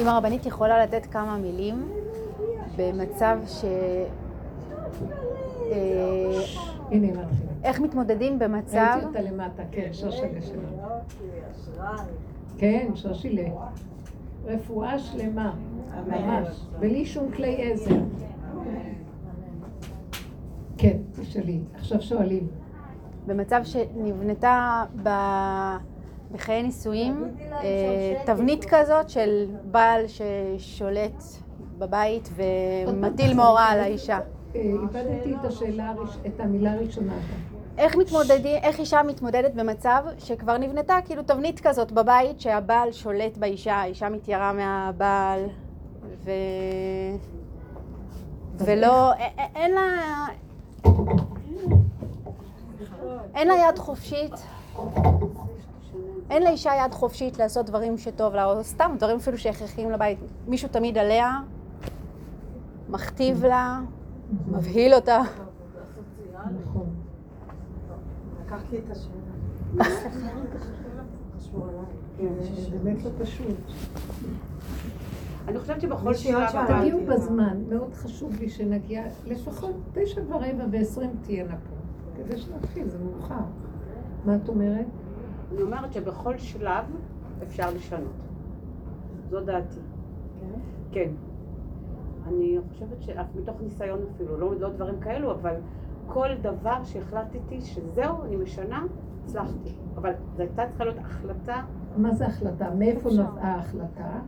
אם הרבנית יכולה לתת כמה מילים במצב ש... אה, הנה אמרתי. איך מתמודדים במצב... ראיתי אותה למטה, כן, שושלה שלנו. כן, שושילה. רפואה שלמה, ממש, בלי שום כלי עזר. כן, תשאלי. עכשיו שואלים. במצב שנבנתה ב... בחיי נישואים אה, תבנית כזאת של בעל ששולט בבית ומטיל מורא על האישה. אה, איבדתי את השאלה, את המילה הראשונה. איך מתמודדים, איך אישה מתמודדת במצב שכבר נבנתה כאילו תבנית כזאת בבית שהבעל שולט באישה, האישה מתיירה מהבעל ו... ולא, אין לה, אין לה יד חופשית, אין לאישה יד חופשית לעשות דברים שטוב לה, או סתם דברים אפילו שהכרחיים לבית. מישהו תמיד עליה, מכתיב לה, מבהיל אותה. לקחת לי את השאלה. זה באמת פשוט. אני חושבת שבכל שאלה. אבל... תגיעו בזמן, מאוד חשוב לי שנגיע, לפחות תשע ורבע ועשרים תהיינה פה, כדי שנתחיל, זה מאוחר. מה את אומרת? אני אומרת שבכל שלב אפשר לשנות. זו דעתי. כן. אני חושבת שאף מתוך ניסיון אפילו, לא, לא דברים כאלו, אבל כל דבר שהחלטתי שזהו, אני משנה, הצלחתי. אבל זו הייתה צריכה להיות החלטה מה זה החלטה? מאיפה נבעה ההחלטה?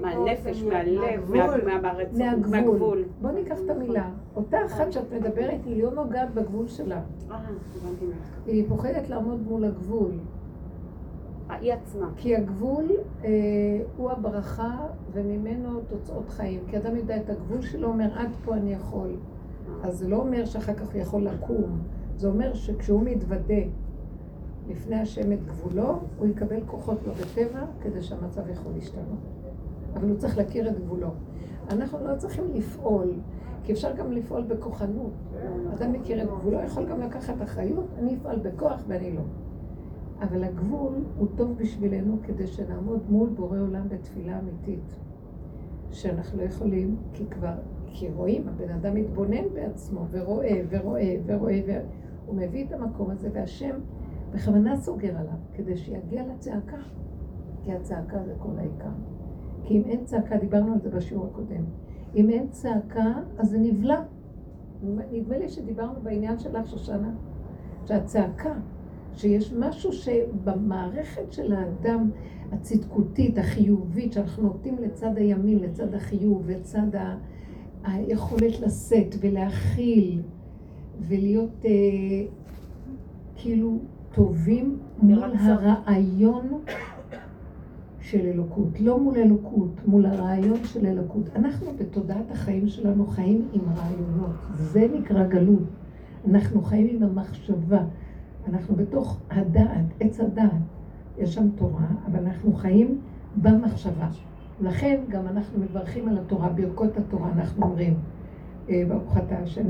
מהנפש, מהלב, מה- מה- מהרצון, מהגבול. מהגבול. בוא ניקח את המילה. אותה אחת שאת מדברת, היא לא נוגעת בגבול שלה. אה. היא פוחדת לעמוד מול הגבול. היא עצמה. כי הגבול אה, הוא הברכה וממנו תוצאות חיים. כי אדם יודע את הגבול שלו, אומר עד פה אני יכול. אז זה לא אומר שאחר כך הוא יכול לקום. זה אומר שכשהוא מתוודה לפני השם את גבולו, הוא יקבל כוחות לו בטבע כדי שהמצב יכול להשתנות. אבל הוא צריך להכיר את גבולו. אנחנו לא צריכים לפעול, כי אפשר גם לפעול בכוחנות. אדם מכיר את גבולו, יכול גם לקחת אחריות, אני אפעל בכוח ואני לא. אבל הגבול הוא טוב בשבילנו כדי שנעמוד מול בורא עולם בתפילה אמיתית. שאנחנו לא יכולים, כי כבר, כי רואים, הבן אדם מתבונן בעצמו ורואה ורואה ורואה, והוא מביא את המקום הזה, והשם בכוונה סוגר עליו, כדי שיגיע לצעקה. כי הצעקה זה כל העיקר. כי אם אין צעקה, דיברנו על זה בשיעור הקודם, אם אין צעקה, אז זה נבלע. נדמה לי שדיברנו בעניין שלך, שושנה, שהצעקה, שיש משהו שבמערכת של האדם הצדקותית, החיובית, שאנחנו נוטים לצד הימין, לצד החיוב, לצד ה... היכולת לשאת ולהכיל ולהיות אה, כאילו טובים מול. הרעיון של אלוקות, לא מול אלוקות, מול הרעיון של אלוקות. אנחנו בתודעת החיים שלנו חיים עם רעיונות, זה נקרא גלות. אנחנו חיים עם המחשבה, אנחנו בתוך הדעת, עץ הדעת. יש שם תורה, אבל אנחנו חיים במחשבה. לכן גם אנחנו מברכים על התורה, ברכות התורה, אנחנו אומרים, אה, ברוך אתה השם,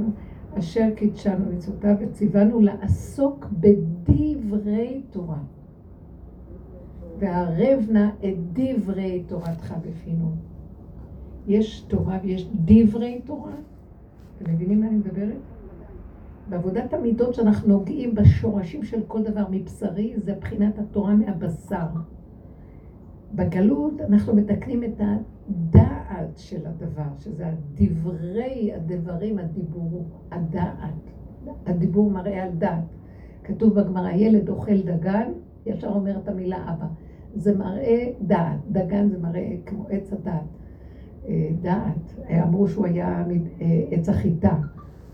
אשר קידשנו מצוותיו וציוונו לעסוק בדברי תורה. וערב נא את דברי תורתך בפינו. יש תורה ויש דברי תורה. אתם מבינים מה אני מדברת? בעבודת המידות שאנחנו נוגעים בשורשים של כל דבר מבשרי, זה בחינת התורה מהבשר. בגלות אנחנו מתקנים את הדעת של הדבר, שזה הדברי הדברים, הדיבור, הדעת. הדיבור מראה על דעת. כתוב בגמרא, ילד אוכל דגן, ישר אומר את המילה אבא. זה מראה דעת, דגן זה מראה כמו עץ הדעת. אה, דעת, אמרו שהוא היה אה, עץ החיטה,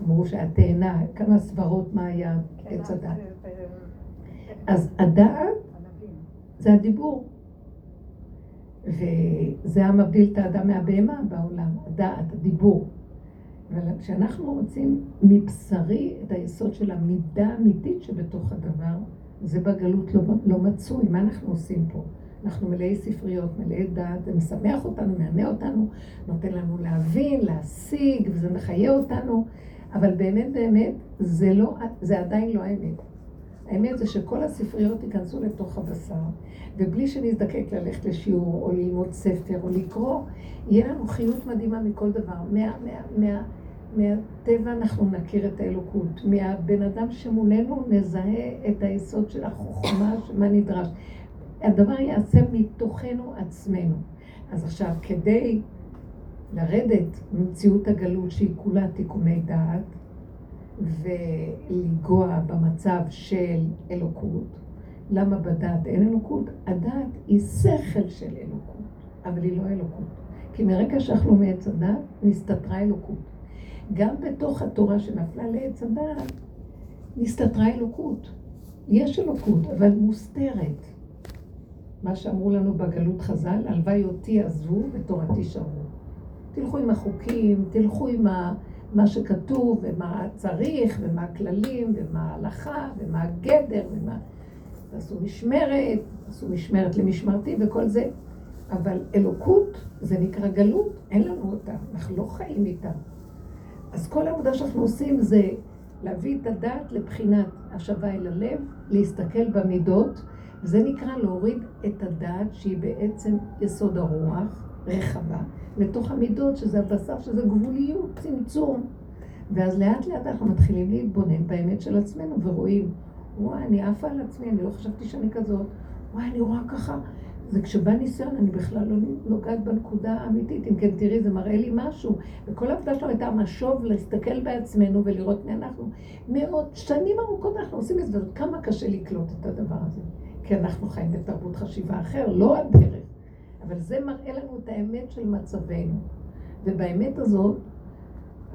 אמרו שהיה תאנה, כמה סברות מה היה עץ הדעת. אז הדעת זה הדיבור. וזה המבדיל את האדם מהבהמה בעולם, הדעת, הדיבור. אבל כשאנחנו רוצים מבשרי את היסוד של המידה האמיתית שבתוך הדבר, זה בגלות לא, לא מצוי. מה אנחנו עושים פה? אנחנו מלאי ספריות, מלאי דעת, זה משמח אותנו, מענה אותנו, נותן לנו להבין, להשיג, וזה מחיה אותנו, אבל באמת באמת, זה, לא, זה עדיין לא האמת. האמת זה שכל הספריות ייכנסו לתוך הבשר, ובלי שנזדקק ללכת לשיעור, או ללמוד ספר, או לקרוא, יהיה לנו חיות מדהימה מכל דבר. מה, מה, מה, מהטבע אנחנו נכיר את האלוקות. מהבן אדם שמולנו נזהה את היסוד של החוכמה, מה נדרש. הדבר ייעשה מתוכנו עצמנו. אז עכשיו, כדי לרדת ממציאות הגלות שהיא כולה תיקוני דעת, ולגוע במצב של אלוקות. למה בדעת אין אלוקות? הדעת היא שכל של אלוקות, אבל היא לא אלוקות. כי מרגע שאנחנו מעץ הדעת, נסתתרה אלוקות. גם בתוך התורה שנפלה לעץ הדעת, נסתתרה אלוקות. יש אלוקות, אבל מוסתרת. מה שאמרו לנו בגלות חז"ל, הלוואי אותי עזבו ותורתי שרו. תלכו עם החוקים, תלכו עם ה... מה שכתוב, ומה צריך, ומה הכללים, ומה ההלכה, ומה הגדר, ומה... תעשו משמרת, תעשו משמרת למשמרתי וכל זה. אבל אלוקות זה נקרא גלות, אין לנו אותה, אנחנו לא חיים איתה. אז כל העבודה שאנחנו עושים זה להביא את הדעת לבחינת השבה אל הלב, להסתכל במידות, וזה נקרא להוריד את הדעת שהיא בעצם יסוד הרוח, רחבה, לתוך המידות, שזה הבשר, שזה גבוליות, צמצום. ואז לאט לאט אנחנו מתחילים להתבונן באמת של עצמנו ורואים, וואי, אני עפה על עצמי, אני לא חשבתי שאני כזאת, וואי, אני רואה ככה. זה כשבא ניסיון, אני בכלל לא נוגעת בנקודה האמיתית. אם כן, תראי, זה מראה לי משהו. וכל העבודה שלנו הייתה משוב להסתכל בעצמנו ולראות מי אנחנו. מאות שנים ארוכות אנחנו עושים את זה, וכמה קשה לקלוט את הדבר הזה. כי אנחנו חיים בתרבות חשיבה אחר, לא הדרך. אבל זה מראה לנו את האמת של מצבנו. ובאמת הזאת,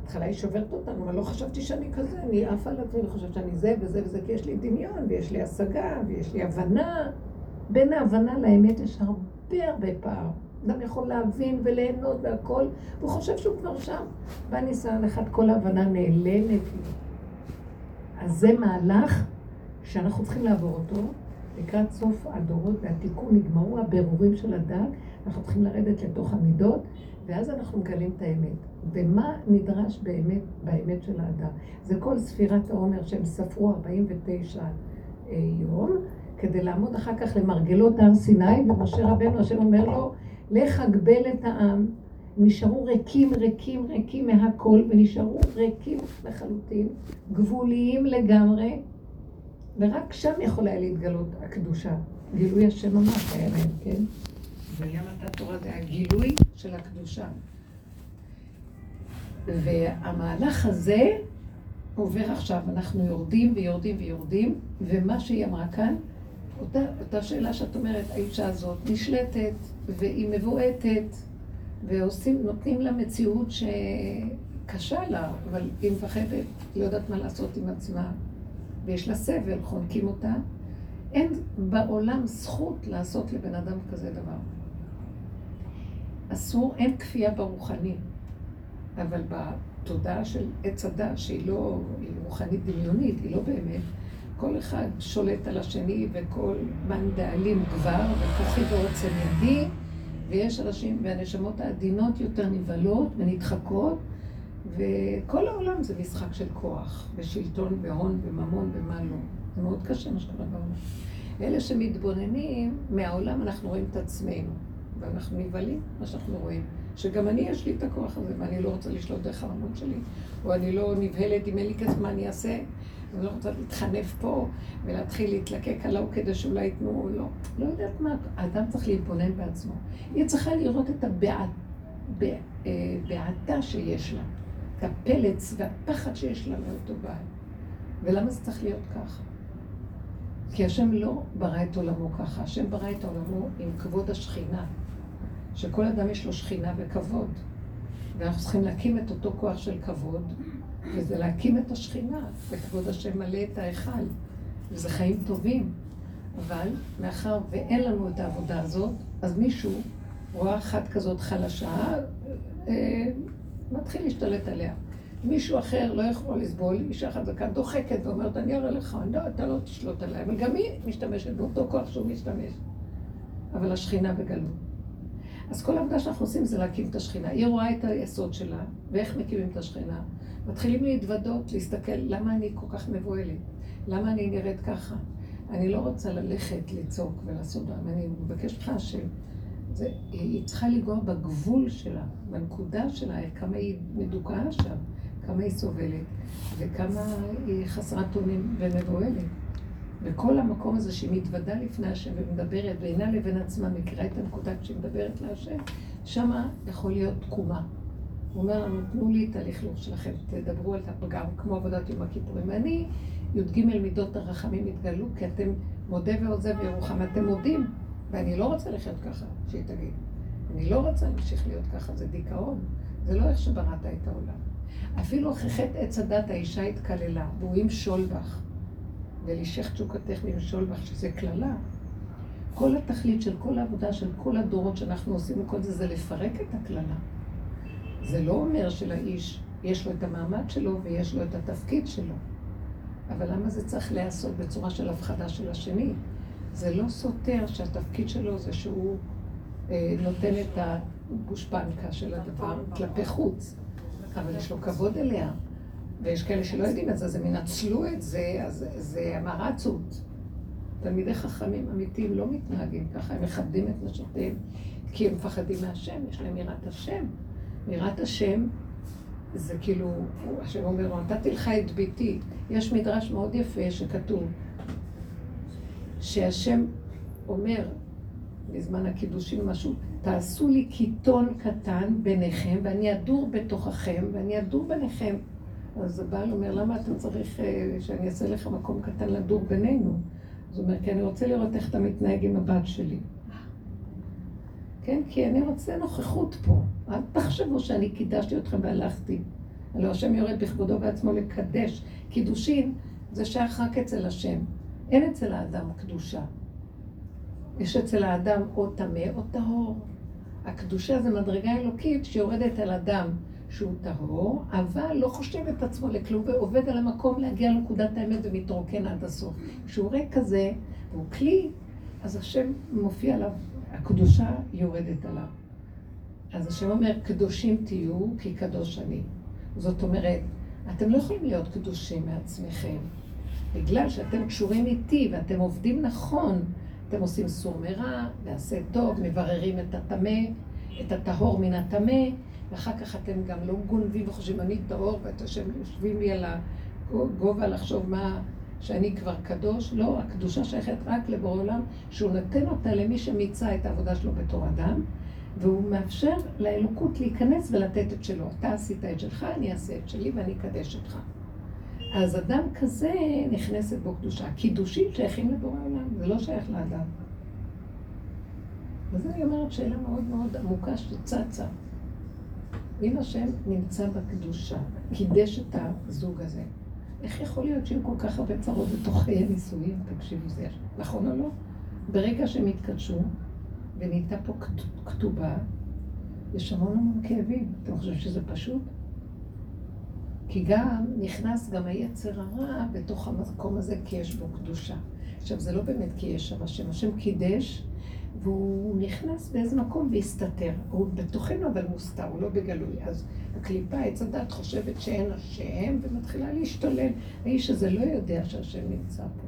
בהתחלה היא שוברת אותנו, אבל לא חשבתי שאני כזה, אני עפה על עצמי, אני חושבת שאני זה וזה וזה, כי יש לי דמיון, ויש לי השגה, ויש לי הבנה. בין ההבנה לאמת יש הרבה הרבה פער. אדם יכול להבין וליהנות והכל, והוא חושב שהוא כבר שם. בא ניסיון אחד, כל ההבנה נעלמת אז זה מהלך שאנחנו צריכים לעבור אותו, לקראת סוף הדורות והתיקון נגמרו הבירורים של הדת, אנחנו צריכים לרדת לתוך המידות, ואז אנחנו מגלים את האמת. ומה נדרש באמת, באמת של האדם? זה כל ספירת העומר שהם ספרו 49 אה, יום, כדי לעמוד אחר כך למרגלות הר סיני, ומשה רבנו, השם אומר לו, לך אגבל את העם. נשארו ריקים, ריקים, ריקים מהכל, ונשארו ריקים לחלוטין, גבוליים לגמרי, ורק שם יכול היה להתגלות הקדושה. גילוי השם ממש היה להם, כן? והיה מתת תורה זה הגילוי של הקדושה. והמהלך הזה עובר עכשיו, אנחנו יורדים ויורדים ויורדים, ומה שהיא אמרה כאן, אותה, אותה שאלה שאת אומרת, האישה הזאת נשלטת, והיא מבועטת, ועושים, נותנים לה מציאות שקשה לה, אבל היא מפחדת, לא יודעת מה לעשות עם עצמה. ויש לה סבל, חונקים אותה. אין בעולם זכות לעשות לבן אדם כזה דבר. אסור, אין כפייה ברוחני, אבל בתודעה של עץ הדת, שהיא לא, היא רוחנית דמיונית, היא לא באמת, כל אחד שולט על השני וכל מן דאלים גבר, וכוחי ועוצם ידי, ויש אנשים, והנשמות העדינות יותר נבהלות ונדחקות, וכל העולם זה משחק של כוח, ושלטון, והון, וממון, ומה לא. זה מאוד קשה מה שקורה בעולם. אלה שמתבוננים, מהעולם אנחנו רואים את עצמנו, ואנחנו נבהלים מה שאנחנו רואים. שגם אני יש לי את הכוח הזה, ואני לא רוצה לשלוט דרך הרמות שלי, או אני לא נבהלת, אם אין לי כסף, מה אני אעשה? אני לא רוצה להתחנף פה, ולהתחיל להתלקק עליו כדי שאולי ייתנו או לא. לא יודעת מה, האדם צריך להתבונן בעצמו. היא צריכה לראות את הבעתה אה, שיש לה. את הפלץ והפחד שיש לה מאותו בעל. ולמה זה צריך להיות ככה? כי השם לא ברא את עולמו ככה, השם ברא את עולמו עם כבוד השכינה, שכל אדם יש לו שכינה וכבוד. ואנחנו צריכים להקים את אותו כוח של כבוד, וזה להקים את השכינה, וכבוד השם מלא את ההיכל, וזה חיים טובים. אבל מאחר ואין לנו את העבודה הזאת, אז מישהו רואה אחת כזאת חלשה, אה, מתחיל להשתלט עליה. מישהו אחר לא יכול לסבול, אישה אחת זקן דוחקת ואומרת, אני אראה לך, לא, אתה לא תשלוט עליי, אבל גם היא משתמשת באותו כוח שהוא משתמש. אבל השכינה בגלות. אז כל העבודה שאנחנו עושים זה להקים את השכינה. היא רואה את היסוד שלה, ואיך מקימים את השכינה. מתחילים להתוודות, להסתכל, למה אני כל כך מבוהלת? למה אני נראית ככה? אני לא רוצה ללכת לצעוק ולעשות דברים, אני מבקשת ממך השם. זה, היא צריכה לנגוע בגבול שלה, בנקודה שלה, כמה היא מדוכאה שם, כמה היא סובלת, וכמה היא חסרת אונים ומבוהלת. וכל המקום הזה שהיא מתוודה לפני השם ומדברת בינה לבין עצמה, מכירה את הנקודה כשהיא מדברת להשם, שמה יכול להיות תקומה. הוא אומר לנו, תנו לי את הלכלוך שלכם, תדברו על הפגם, כמו עבודת יום הכיפורים. ואני, י"ג מידות הרחמים יתגלו, כי אתם מודה ועוזב ירוחם, אתם מודים, ואני לא רוצה לחיות ככה, שהיא תגיד. אני לא רוצה להמשיך להיות ככה, זה דיכאון. זה לא איך שבראת את העולם. אפילו אחרי חטא עץ הדת האישה התקללה, והוא עם שולבך. ולישך תשוקתך וימשול בך, שזה קללה. כל התכלית של כל העבודה של כל הדורות שאנחנו עושים וכל זה, זה לפרק את הקללה. זה לא אומר שלאיש יש לו את המעמד שלו ויש לו את התפקיד שלו. אבל למה זה צריך להיעשות בצורה של הפחדה של השני? זה לא סותר שהתפקיד שלו זה שהוא אה, נותן את הגושפנקה של הדבר כלפי חוץ, אבל יש לו כבוד אליה. ויש כאלה שלא יודעים את זה, אז הם ינצלו את זה, אז זה המרצות. תלמידי חכמים אמיתיים לא מתנהגים ככה, הם מכבדים את נשותיהם, כי הם מפחדים מהשם, יש להם יראת השם. יראת השם זה כאילו, השם אומר, נתתי לך את ביתי. יש מדרש מאוד יפה שכתוב, שהשם אומר, בזמן הקידושים משהו, תעשו לי קיטון קטן ביניכם, ואני אדור בתוככם, ואני אדור ביניכם. אז הבעל אומר, למה אתה צריך אה, שאני אעשה לך מקום קטן לדור בינינו? אז הוא אומר, כי אני רוצה לראות איך אתה מתנהג עם הבת שלי. כן, כי אני רוצה נוכחות פה. אל תחשבו שאני קידשתי אתכם והלכתי. הלוא השם יורד בכבודו בעצמו לקדש. קידושין זה שייך רק אצל השם. אין אצל האדם קדושה. יש אצל האדם או טמא או טהור. הקדושה זה מדרגה אלוקית שיורדת על אדם. שהוא טהור, אבל לא חושב את עצמו לכלום ועובד על המקום להגיע לנקודת האמת ומתרוקן עד הסוף. כשהוא ריק כזה, הוא כלי, אז השם מופיע עליו, הקדושה יורדת עליו. אז השם אומר, קדושים תהיו, כי קדוש אני. זאת אומרת, אתם לא יכולים להיות קדושים מעצמכם. בגלל שאתם קשורים איתי ואתם עובדים נכון, אתם עושים סור מרע, ועשה טוב, מבררים את הטמא, את הטהור מן הטמא, ואחר כך אתם גם לא גונבים וחושבים, אני טהור, ואת השם יושבים לי על הגובה לחשוב מה, שאני כבר קדוש. לא, הקדושה שייכת רק לבורא עולם, שהוא נותן אותה למי שמיצה את העבודה שלו בתור אדם, והוא מאפשר לאלוקות להיכנס ולתת את שלו. אתה עשית את שלך, אני אעשה את שלי ואני אקדש אותך. אז אדם כזה נכנסת בו קדושה. קידושים שייכים לבורא עולם, זה לא שייך לאדם. וזה אני אומרת שאלה מאוד מאוד עמוקה שצצה. אם השם נמצא בקדושה, קידש את הזוג הזה, איך יכול להיות שיהיו כל כך הרבה צרות בתוך חיי נישואים? תקשיבו, זה נכון או לא? ברגע שהם התקדשו, ונהייתה פה כתובה, יש המון המון כאבים. אתם חושבים שזה פשוט? כי גם נכנס גם היצר הרע בתוך המקום הזה, כי יש בו קדושה. עכשיו, זה לא באמת כי יש שם השם. השם קידש, והוא נכנס באיזה מקום והסתתר. הוא בתוכנו אבל מוסתר, הוא לא בגלוי. אז הקליפה, עץ הדת, חושבת שאין השם ומתחילה להשתולל. האיש הזה לא יודע שהשם נמצא פה.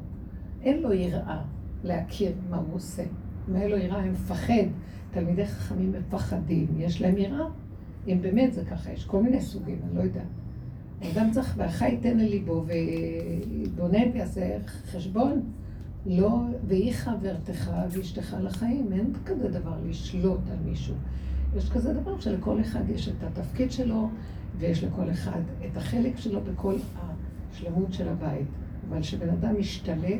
אין לו יראה להכיר מה הוא עושה. אם אין לו יראה, הוא מפחד. תלמידי חכמים מפחדים, יש להם יראה. אם באמת זה ככה, יש כל מיני סוגים, אני לא יודעת. האדם צריך, והחי ייתן לליבו ויתבונן ויעשה חשבון. לא, והיא חברתך ואשתך לחיים, אין כזה דבר לשלוט על מישהו. יש כזה דבר שלכל אחד יש את התפקיד שלו, ויש לכל אחד את החלק שלו בכל השלמות של הבית. אבל כשבן אדם משתלט,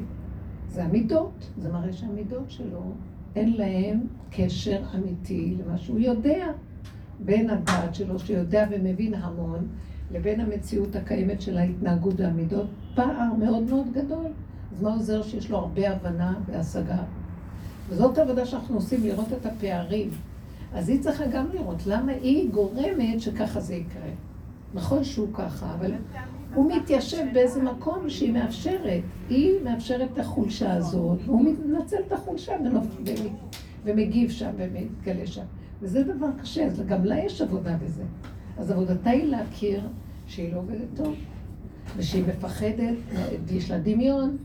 זה המידות, זה מראה שהמידות שלו, אין להם קשר אמיתי למה שהוא יודע. בין הדעת שלו, שיודע ומבין המון, לבין המציאות הקיימת של ההתנהגות והמידות, פער מאוד מאוד גדול. אז מה עוזר שיש לו הרבה הבנה והשגה? וזאת העבודה שאנחנו עושים, לראות את הפערים. אז היא צריכה גם לראות למה היא גורמת שככה זה יקרה. נכון שהוא ככה, אבל הוא מתיישב באיזה מקום שהיא מאפשרת. היא מאפשרת את החולשה הזאת, והוא מנצל את החולשה ומגיב שם ומתגלה שם. וזה דבר קשה, אז גם לה יש עבודה בזה. אז עבודתה היא להכיר שהיא לא עובדת טוב. ושהיא מפחדת, ויש לה דמיון,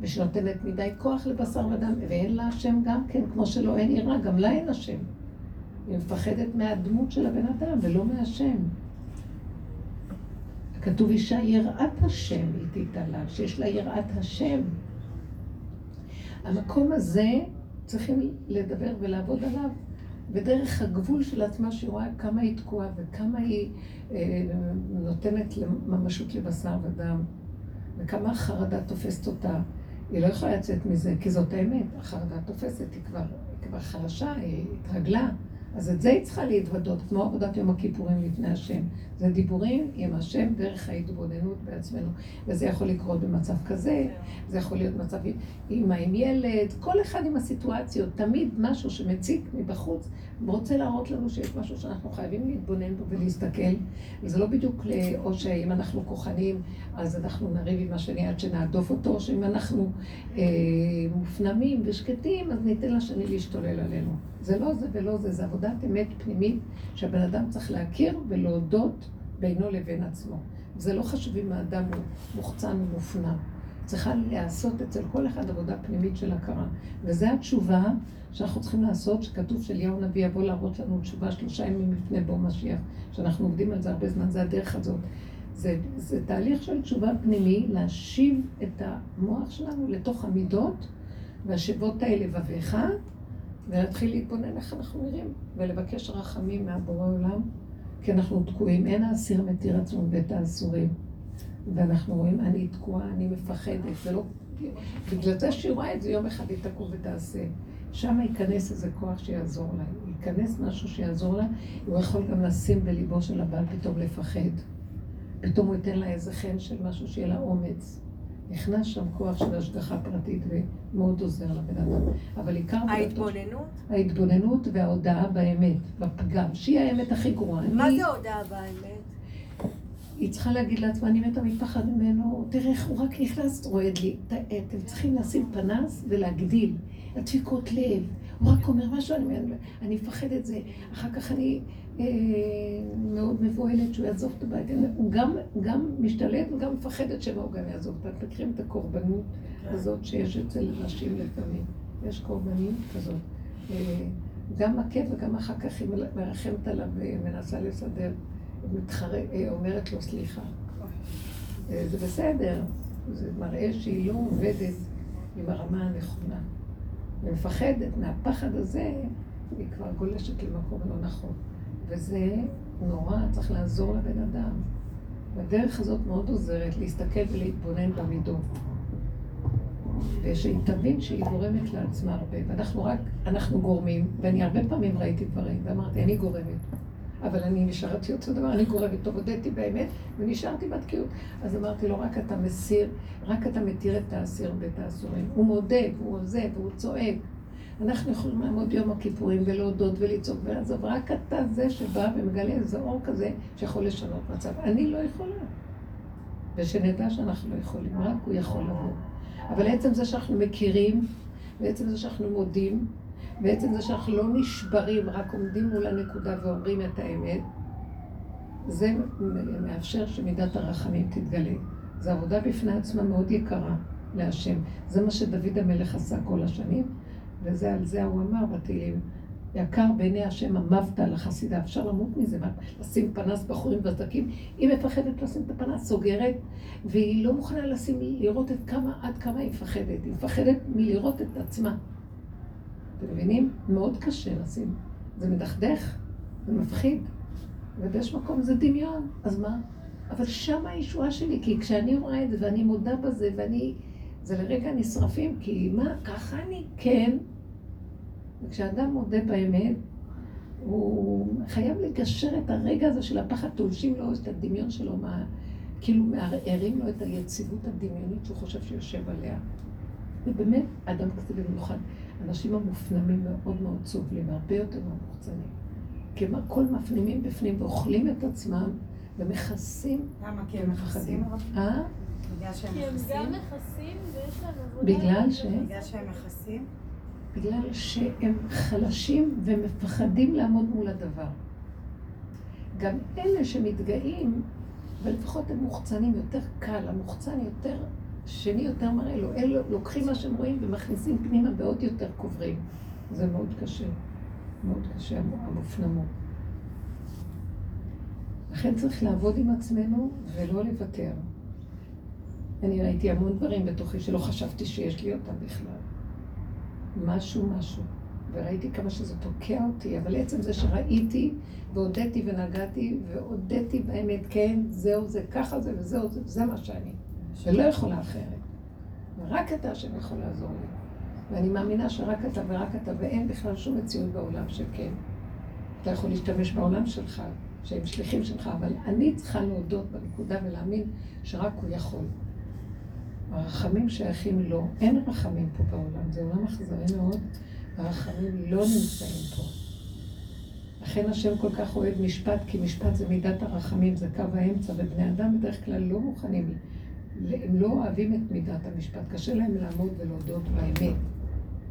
ושנותנת מדי כוח לבשר ודם, ואין לה השם גם כן, כמו שלא אין יראה, גם לה אין השם. היא מפחדת מהדמות של הבן אדם ולא מהשם. כתוב אישה יראת השם היא תתעלה, שיש לה יראת השם. המקום הזה צריכים לדבר ולעבוד עליו, ודרך הגבול של עצמה שהיא רואה כמה היא תקועה וכמה היא אה, נותנת ממשות לבשר ודם, וכמה החרדה תופסת אותה. היא לא יכולה לצאת מזה, כי זאת האמת, החרדה תופסת, היא כבר, היא כבר חלשה, היא התרגלה. אז את זה היא צריכה להתוודות, כמו עבודת יום הכיפורים לפני השם. זה דיבורים עם השם דרך ההתבוננות בעצמנו. וזה יכול לקרות במצב כזה, זה יכול להיות מצב עם אמא עם ילד, כל אחד עם הסיטואציות. תמיד משהו שמציק מבחוץ ורוצה להראות לנו שיש משהו שאנחנו חייבים להתבונן בו ולהסתכל. וזה לא בדיוק או שאם אנחנו כוחנים, אז אנחנו נריב עם השני עד שנהדוף אותו, או שאם אנחנו אה, מופנמים ושקטים, אז ניתן לשני להשתולל עלינו. זה לא זה ולא זה, זה עבודת אמת פנימית שהבן אדם צריך להכיר ולהודות בינו לבין עצמו. זה לא חשוב אם האדם הוא מוחצן ומופנם. צריכה להיעשות אצל כל אחד עבודה פנימית של הכרה. וזו התשובה שאנחנו צריכים לעשות, שכתוב שאליהו הנביא יבוא להראות לנו תשובה שלושה ימים לפני בוא משיח, שאנחנו עובדים על זה הרבה זמן, זה הדרך הזאת. זה, זה תהליך של תשובה פנימי, להשיב את המוח שלנו לתוך המידות, והשיבות האלה לבביך, ולהתחיל להתבונן איך אנחנו נראים, ולבקש רחמים מהבורא עולם, כי אנחנו תקועים. אין האסיר מתיר עצמו בית האסורים. ואנחנו רואים, אני תקועה, אני מפחדת, ולא... בגלל זה שהיא רואה את זה, יום אחד היא תקום ותעשה. שם ייכנס איזה כוח שיעזור לה. ייכנס משהו שיעזור לה, הוא יכול גם לשים בליבו של הבעל פתאום לפחד. פתאום הוא ייתן לה איזה חן של משהו שיהיה לה אומץ. נכנס שם כוח של השגחה פרטית ומאוד עוזר לבן אדם. אבל עיקר... ההתבוננות? ההתבוננות וההודעה באמת, בפגם, שהיא האמת הכי גרועה. מה זה הודעה באמת? היא צריכה להגיד לעצמה, אני מתה מפחד ממנו, תראה איך הוא רק נכנס, רועד לי. אתם צריכים לשים פנס ולהגדיל. הדפיקות לב. הוא רק אומר משהו, אני, אני מפחד את זה. אחר כך אני מאוד מבוהלת שהוא יעזוב את הבית. הוא גם, גם משתלט וגם מפחדת שמא הוא גם יעזוב. אתם מכירים את הקורבנות הזאת שיש אצל נשים לפעמים. יש קורבניות כזאת. אה, גם מכה וגם אחר כך היא מרחמת עליו ומנסה לסדר. מתחרה, אה, אומרת לו סליחה. אה, זה בסדר, זה מראה שהיא לא עובדת עם הרמה הנכונה. ומפחדת מהפחד הזה, היא כבר גולשת למקום לא נכון. וזה נורא, צריך לעזור לבן אדם. והדרך הזאת מאוד עוזרת להסתכל ולהתבונן במידות. ושהיא תבין שהיא גורמת לעצמה הרבה. ואנחנו רק, אנחנו גורמים, ואני הרבה פעמים ראיתי דברים, ואמרתי, אני גורמת. אבל אני נשארתי אותו דבר, אני גורמת טוב, הודיתי באמת, ונשארתי בתקיעות. אז אמרתי לו, רק אתה מסיר, רק אתה מתיר את האסיר ואת האסורים. הוא מודה, והוא עוזב, והוא צועק. אנחנו יכולים לעמוד יום הכיפורים ולהודות ולצעוק ולעזוב, רק אתה זה שבא ומגלה איזה אור כזה שיכול לשנות מצב. אני לא יכולה. ושנדע שאנחנו לא יכולים, רק הוא יכול לבוא. אבל עצם זה שאנחנו מכירים, ועצם זה שאנחנו מודים, בעצם זה שאנחנו לא נשברים, רק עומדים מול הנקודה ואומרים את האמת, זה מאפשר שמידת הרחמים תתגלה. זו עבודה בפני עצמה מאוד יקרה להשם. זה מה שדוד המלך עשה כל השנים, וזה על זה הוא אמר בתהילים. יקר בעיני השם עמבת על החסידה, אפשר למות מזה, לשים פנס בחורים וזקים. היא מפחדת לשים את הפנס, סוגרת, והיא לא מוכנה לשים, לראות את כמה, עד כמה היא מפחדת. היא מפחדת מלראות את עצמה. אתם מבינים? מאוד קשה לשים. זה מדכדך, זה מפחיד. ובאיזשהו מקום זה דמיון, אז מה? אבל שם הישועה שלי, כי כשאני רואה את זה ואני מודה בזה ואני... זה לרגע נשרפים, כי מה, ככה אני? כן. וכשאדם מודה באמת, הוא חייב לגשר את הרגע הזה של הפחד, תולשים לו את הדמיון שלו, מה, כאילו מערערים לו את היציבות הדמיונית שהוא חושב שיושב עליה. ובאמת, אדם כזה במיוחד. האנשים המופנמים מאוד מאוד סובלים, הרבה יותר מהמוחצנים. כי הם הכל מפנימים בפנים ואוכלים את עצמם ומכסים למה? כי הם מכסים? אה? בגלל שהם כי הם מכסים? גם מכסים ויש להם עבודה. בגלל ש... בגלל שהם מכסים? בגלל שהם חלשים ומפחדים לעמוד מול הדבר. גם אלה שמתגאים אבל לפחות הם מוחצנים יותר קל, המוחצן יותר, שני יותר מראה לו. אלה לוקחים מה שהם רואים ומכניסים פנימה ועוד יותר קוברים. זה מאוד קשה, מאוד קשה המופנמות. לכן צריך לעבוד עם עצמנו ולא לוותר. אני ראיתי המון דברים בתוכי שלא חשבתי שיש לי אותם בכלל. משהו, משהו. וראיתי כמה שזה תוקע אותי, אבל עצם זה שראיתי והודיתי ונגעתי והודיתי באמת, כן, זהו זה, ככה זה וזהו זה, זה מה שאני. ולא יכולה אחרת. ורק אתה השם יכול לעזור לי. ואני מאמינה שרק אתה ורק אתה, ואין בכלל שום מציאות בעולם שכן. אתה יכול להשתמש בעולם שלך, שהם שליחים שלך, אבל אני צריכה להודות בנקודה ולהאמין שרק הוא יכול. הרחמים שייכים לו. אין רחמים פה בעולם, זה עולם אכזרי מאוד, הרחמים לא נמצאים פה. לכן השם כל כך אוהב משפט, כי משפט זה מידת הרחמים, זה קו האמצע, ובני אדם בדרך כלל לא מוכנים, הם לא אוהבים את מידת המשפט, קשה להם לעמוד ולהודות באמת.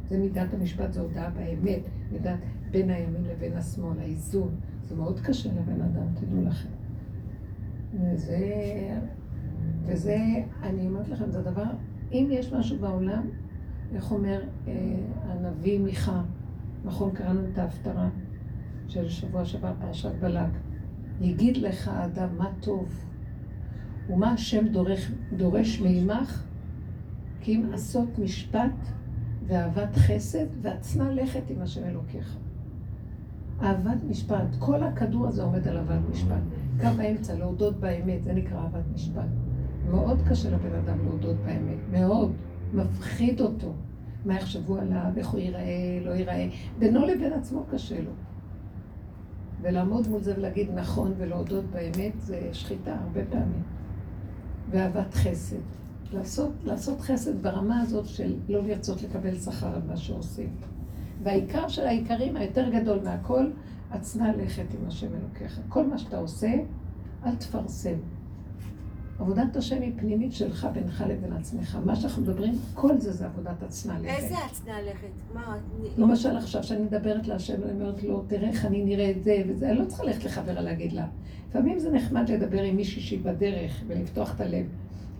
זה מידת המשפט, זה הודעה באמת, מידת בין הימין לבין השמאל, האיזון. זה מאוד קשה לבן אדם, תדעו לכם. וזה, וזה, אני אומרת לכם, זה דבר, אם יש משהו בעולם, איך אומר אה, הנביא מיכה, נכון, קראנו את ההפטרה של שבוע שעבר, פרשת בלק, יגיד לך האדם מה טוב, ומה השם דורש, דורש מעמך, כי אם עשות משפט ואהבת חסד, והצנע לכת עם השם אלוקיך. אהבת משפט, כל הכדור הזה עומד על אהבת משפט. קו האמצע, להודות באמת, זה נקרא אהבת משפט. מאוד קשה לבן אדם להודות באמת, מאוד. מפחיד אותו. מה יחשבו עליו, איך הוא ייראה, לא ייראה. בינו לבין עצמו קשה לו. ולעמוד מול זה ולהגיד נכון ולהודות באמת, זה שחיטה הרבה פעמים. ואהבת חסד. לעשות, לעשות חסד ברמה הזאת של לא לרצות לקבל שכר על מה שעושים. והעיקר של העיקרים, היותר גדול מהכל, עצנה לכת עם השם אלוקיך. כל מה שאתה עושה, אל תפרסם. עבודת השם היא פנימית שלך, בינך לבין עצמך. מה שאנחנו מדברים, כל זה זה עבודת עצנה לכת. איזה הצנע לכת? מה? למשל עכשיו, שאני מדברת להשם, אני אומרת לו, תראה איך אני נראה את זה וזה, אני לא צריכה ללכת לחברה להגיד לה. לפעמים זה נחמד לדבר עם מישהי שהיא בדרך ולפתוח את הלב.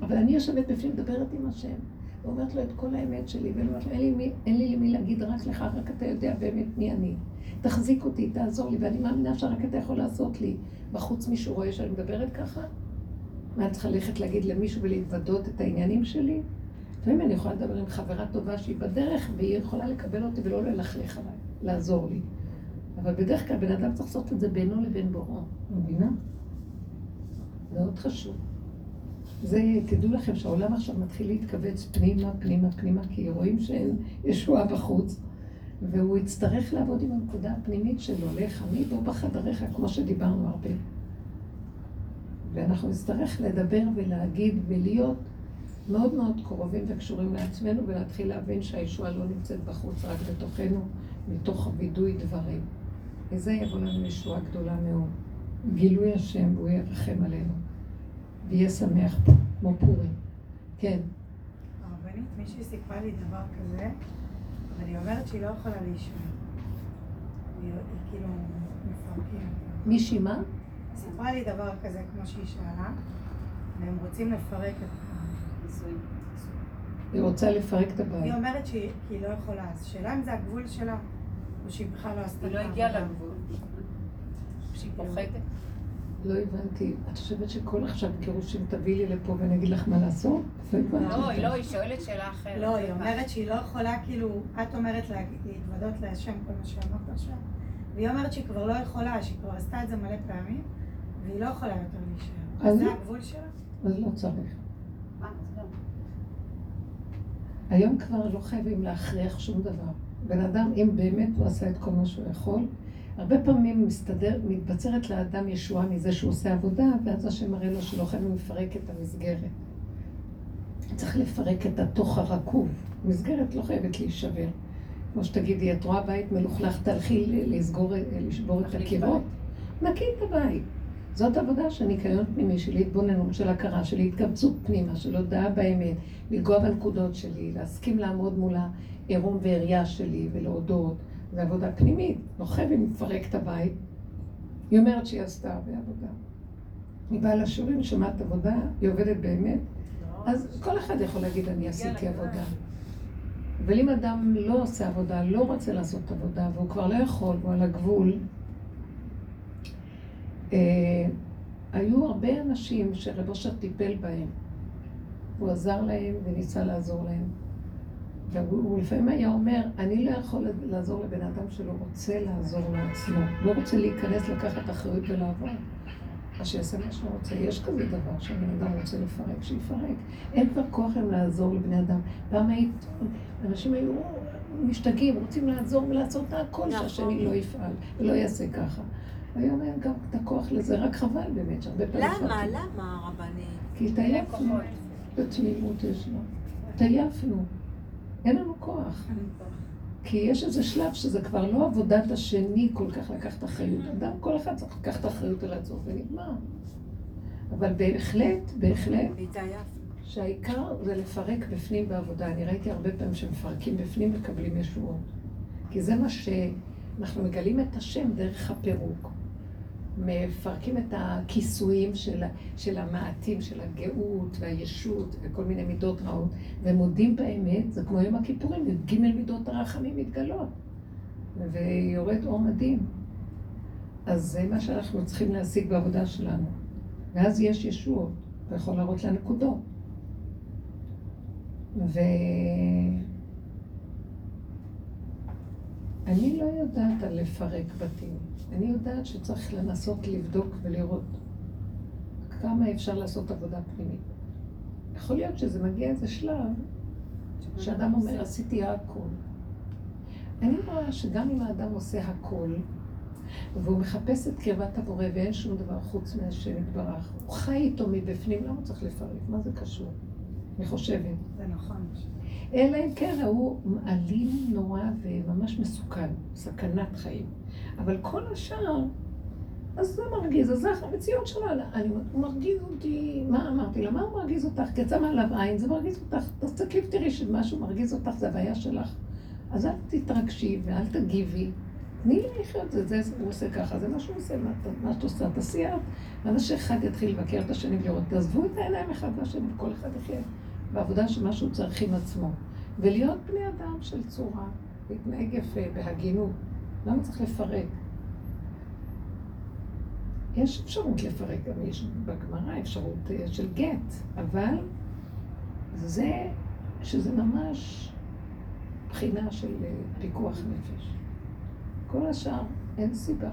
אבל אני יושבת בפנים, מדברת עם השם, ואומרת לו את כל האמת שלי, ואני אומרת לו, אין לי למי להגיד, רק לך, רק אתה יודע באמת מי אני. תחזיק אותי, תעזור לי, ואני מאמינה שרק אתה יכול לעשות לי. בחוץ מישהו רואה שאני מדברת ככה? מה, צריכה ללכת להגיד למישהו ולהתוודות את העניינים שלי? לפעמים אני יכולה לדבר עם חברה טובה שהיא בדרך, והיא יכולה לקבל אותי ולא ללכלך עליי, לעזור לי. אבל בדרך כלל בן אדם צריך לעשות את זה בינו לבין בוראו, מבינה? מאוד חשוב. זה, תדעו לכם שהעולם עכשיו מתחיל להתכווץ פנימה, פנימה, פנימה, כי רואים שאין ישועה בחוץ, והוא יצטרך לעבוד עם הנקודה הפנימית שלו, לך מי בוא בחדריך, כמו שדיברנו הרבה. ואנחנו נצטרך לדבר ולהגיד ולהיות מאוד מאוד קרובים וקשורים לעצמנו ולהתחיל להבין שהישועה לא נמצאת בחוץ, רק בתוכנו, מתוך הווידוי דברים. וזה יבוא לנו ישועה גדולה מאוד. גילוי השם, והוא ירחם עלינו. ויהיה שמח פה, כמו פורים. כן. הרבנית, מישהי סיפרה לי דבר כזה, אבל היא אומרת שהיא לא יכולה להישאר. היא כאילו מפרקים. מישהי מה? סיפרה לי דבר כזה כמו שהיא שאלה, והם רוצים לפרק את הנישואים. היא רוצה לפרק את הבית. היא אומרת שהיא לא יכולה, אז שאלה אם זה הגבול שלה, או שהיא בכלל לא עשתה היא לא הגיעה. לגבול. שהיא פוחדת. לא הבנתי. את חושבת שכל עכשיו גירושים תביא לי לפה ואני אגיד לך מה לעשות? לא הבנתי. לא, היא לא, היא שואלת שאלה אחרת. לא, היא אומרת שהיא לא יכולה, כאילו, את אומרת לה- להתוודות להשם כל מה שאמרת עכשיו, והיא אומרת שהיא כבר לא יכולה, שהיא כבר עשתה את זה מלא פעמים, והיא לא יכולה יותר להישאר. אז זה לא. הגבול שלה? אז לא צריך. זהו. היום כבר לא חייבים להכריח שום דבר. בן אדם, אם באמת הוא עשה את כל מה שהוא יכול, הרבה פעמים מסתדר, מתבצרת לאדם ישועה מזה שהוא עושה עבודה, ואז השם מראה לו שלא חייבים לפרק את המסגרת. צריך לפרק את התוך הרקוב. מסגרת לא חייבת להישבר. כמו שתגידי, את רואה בית מלוכלך, תלכי לסגור, לשבור את הקירות. נקי את הבית. זאת עבודה של ניקיון פנימי, של התבוננות, של הכרה, של התקבצות פנימה, של הודעה באמת, לנגוע בנקודות שלי, להסכים לעמוד מול העירום ועריה שלי ולהודות. זו עבודה פנימית, לא חייבים לפרק את הבית. היא אומרת שהיא עשתה הרבה עבודה. היא באה לשיעורים, שומעת עבודה, היא עובדת באמת, אז כל אחד יכול להגיד, אני עשיתי עבודה. אבל אם אדם לא עושה עבודה, לא רוצה לעשות עבודה, והוא כבר לא יכול, הוא על הגבול, היו הרבה אנשים שרב אושר טיפל בהם. הוא עזר להם וניסה לעזור להם. והוא לפעמים היה אומר, אני לא יכול לעזור לבן אדם שלא רוצה לעזור לעצמו, לא רוצה להיכנס, לקחת אחריות ולעבוד. אז שיעשה מה שהוא רוצה. יש כזה דבר שבן אדם רוצה לפרק, שיפרק. אין כבר כוח היום לעזור לבני אדם. פעם היית, אנשים היו משתגעים, רוצים לעזור ולעשות את הכל נכון. שהשני לא יפעל ולא יעשה ככה. היום אין גם את הכוח לזה, רק חבל באמת, שהרבה פעמים... למה? למה הרבנית? כי התעייפנו, בתמימות יש לו. התעייפנו, אין לנו כוח. כי יש איזה שלב שזה כבר לא עבודת השני כל כך לקחת אחריות. אדם, כל אחד צריך לקחת אחריות על עצמו, ונגמר. אבל בהחלט, בהחלט. שהעיקר זה לפרק בפנים בעבודה. אני ראיתי הרבה פעמים שמפרקים בפנים מקבלים ישועות. כי זה מה שאנחנו מגלים את השם דרך הפירוק. מפרקים את הכיסויים של, של המעטים, של הגאות והישות וכל מיני מידות רעות, ומודים באמת, זה כמו יום הכיפורים, י"ג מידות הרחמים מתגלות, ויורד אור מדהים. אז זה מה שאנחנו צריכים להשיג בעבודה שלנו. ואז יש ישועות, ויכול להראות לנקודות. ו... אני לא יודעת על לפרק בתים. אני יודעת שצריך לנסות לבדוק ולראות כמה אפשר לעשות עבודה פנימית. יכול להיות שזה מגיע איזה שלב שאדם אומר, עשיתי הכל. אני רואה שגם אם האדם עושה הכל, והוא מחפש את קרבת הבורא ואין שום דבר חוץ מהשם יתברך, הוא חי איתו מבפנים, למה הוא צריך לפרק? מה זה קשור? אני חושבת. זה נכון. אלא אם כן הוא אלים נורא וממש מסוכן, סכנת חיים. אבל כל השאר, אז זה מרגיז, אז זה המציאות שלו. אני, הוא מרגיז אותי, מה אמרתי לה? מה הוא מרגיז אותך? כי מעליו עין, זה מרגיז אותך. תסתכלי ותראי שמשהו מרגיז אותך, זה הבעיה שלך. אז אל תתרגשי ואל תגיבי. תני לי לחיות, זה, זה, הוא עושה ככה, זה מה שהוא עושה, מה, מה שאת עושה, תעשי את. ואז שאחד יתחיל לבקר את השני ולראות, תעזבו את העיניים אחד מהשני, כל אחד יחיה בעבודה שמה שהוא צריך עם עצמו. ולהיות בני אדם של צורה, להתנהג יפה, בהגינות. למה צריך לפרק? יש אפשרות לפרק, גם יש בגמרא אפשרות אה, של גט, אבל זה שזה ממש בחינה של אה, פיקוח נפש. כל השאר, אין סיבה.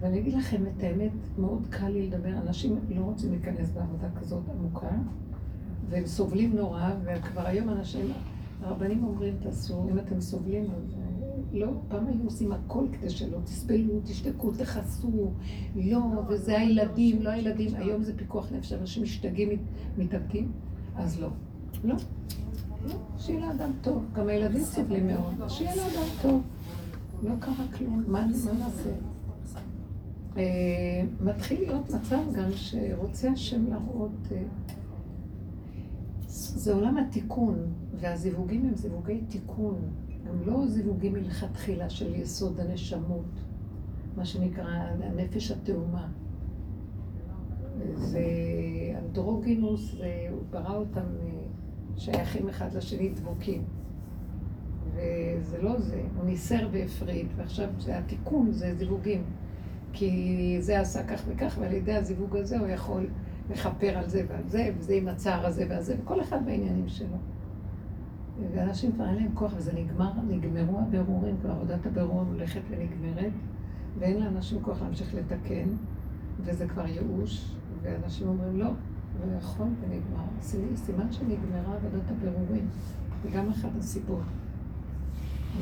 ואני אגיד לכם את האמת, מאוד קל לי לדבר, אנשים לא רוצים להיכנס בעבודה כזאת עמוקה, והם סובלים נורא, וכבר היום אנשים, הרבנים אומרים, תעשו, אם אתם סובלים, אז אה, לא, פעם היו עושים הכל כדי שלא תסבלו, תשתקו, תכעסו, לא, וזה הילדים, לא הילדים, היום זה פיקוח נפש, אנשים משתגעים, מת- מתאבדים, אז לא. לא, לא, שיהיה לאדם טוב, גם הילדים סובלים מאוד, שיהיה לאדם טוב. לא קרה כלום, מה מה נעשה? אה, מתחיל להיות מצב גם שרוצה השם להראות, אה, זה עולם התיקון, והזיווגים הם זיווגי תיקון, הם לא זיווגים מלכתחילה של יסוד הנשמות, מה שנקרא הנפש התאומה. זה אנדרוגינוס, זה- הוא ברא אותם אה, שייכים אחד לשני דבוקים. וזה לא זה, הוא ניסר והפריד, ועכשיו זה התיקון, זה זיווגים. כי זה עשה כך וכך, ועל ידי הזיווג הזה הוא יכול לכפר על זה ועל זה, וזה עם הצער הזה ועל זה, וכל אחד בעניינים שלו. ואנשים כבר אין להם כוח, וזה נגמר, נגמרו הבירורים, כבר עבודת הבירור הולכת ונגמרת, ואין לאנשים כוח להמשיך לתקן, וזה כבר ייאוש, ואנשים אומרים לא, לא יכול ונגמר. סימן שנגמרה עבודת הבירורים, זה גם אחת הסיבות.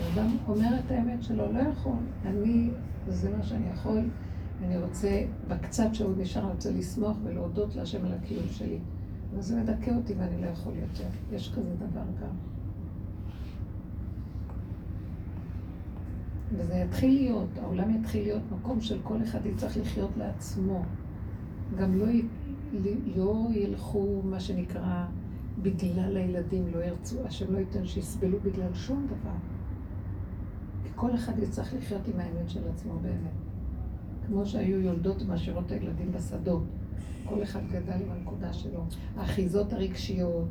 האדם אומר את האמת שלו, לא יכול, אני, זה מה שאני יכול, אני רוצה, בקצת שעוד נשאר, אני רוצה לשמוח ולהודות להשם על הקיום שלי. אבל זה מדכא אותי ואני לא יכול יותר. יש כזה דבר גם. וזה יתחיל להיות, העולם יתחיל להיות מקום של כל אחד יצטרך לחיות לעצמו. גם לא, י- לא ילכו, מה שנקרא, בגלל הילדים, לא ירצו, השם לא ייתן שיסבלו בגלל שום דבר. כי כל אחד יצטרך לחיות עם האמת של עצמו באמת. כמו שהיו יולדות ומשאירות הילדים בשדות. כל אחד גדל עם הנקודה שלו. האחיזות הרגשיות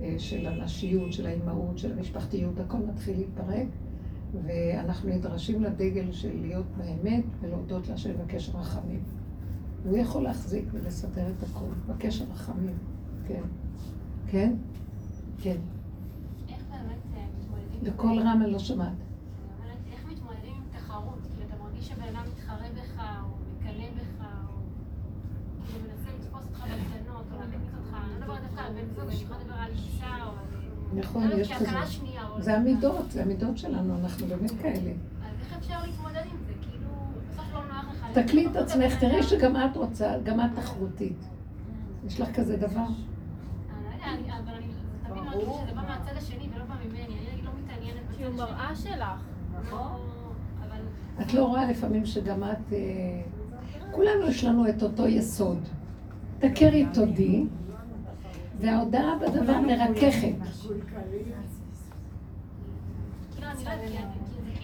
אה, של הנשיות, של האימהות, של המשפחתיות, הכל מתחיל להתפרק, ואנחנו נדרשים לדגל של להיות באמת ולהודות להשם בקשר רחמים. הוא יכול להחזיק ולסדר את הכל, בקשר רחמים, כן. כן? כן. איך באמת אה, מתמודדים? בקול רם אני לא שומעת. איך מתמודדים עם תחרות? כאילו, אתה מרגיש שהבן אדם מתחרה בך, או מקנא בך, או כאילו מנסה לתפוס אותך בקטנות, או להקניט אותך. אני לא מדברת דווקא על בן זוג, אני יכולה לדבר על... נכון, לא יש כזה. זה המידות, זה המידות שלנו, אנחנו באמת כאלה. אז איך אפשר להתמודד עם זה? כאילו, בסוף לא נוח לך... תקלי את עצמך, תראי. שגם את רוצה, גם את תחרותית. יש לך כזה דבר? אני לא יודעת, אני- אבל אני תמיד מרגיש שזה בא מהצד השני ולא בא ממני, אני לא מתעניינת בצד השני. מראה שלך. לא, אבל... את לא רואה לפעמים שגם את... אה, כולנו יש לנו את אותו יסוד. תכרי תודי, וההודעה בדבר מרככת.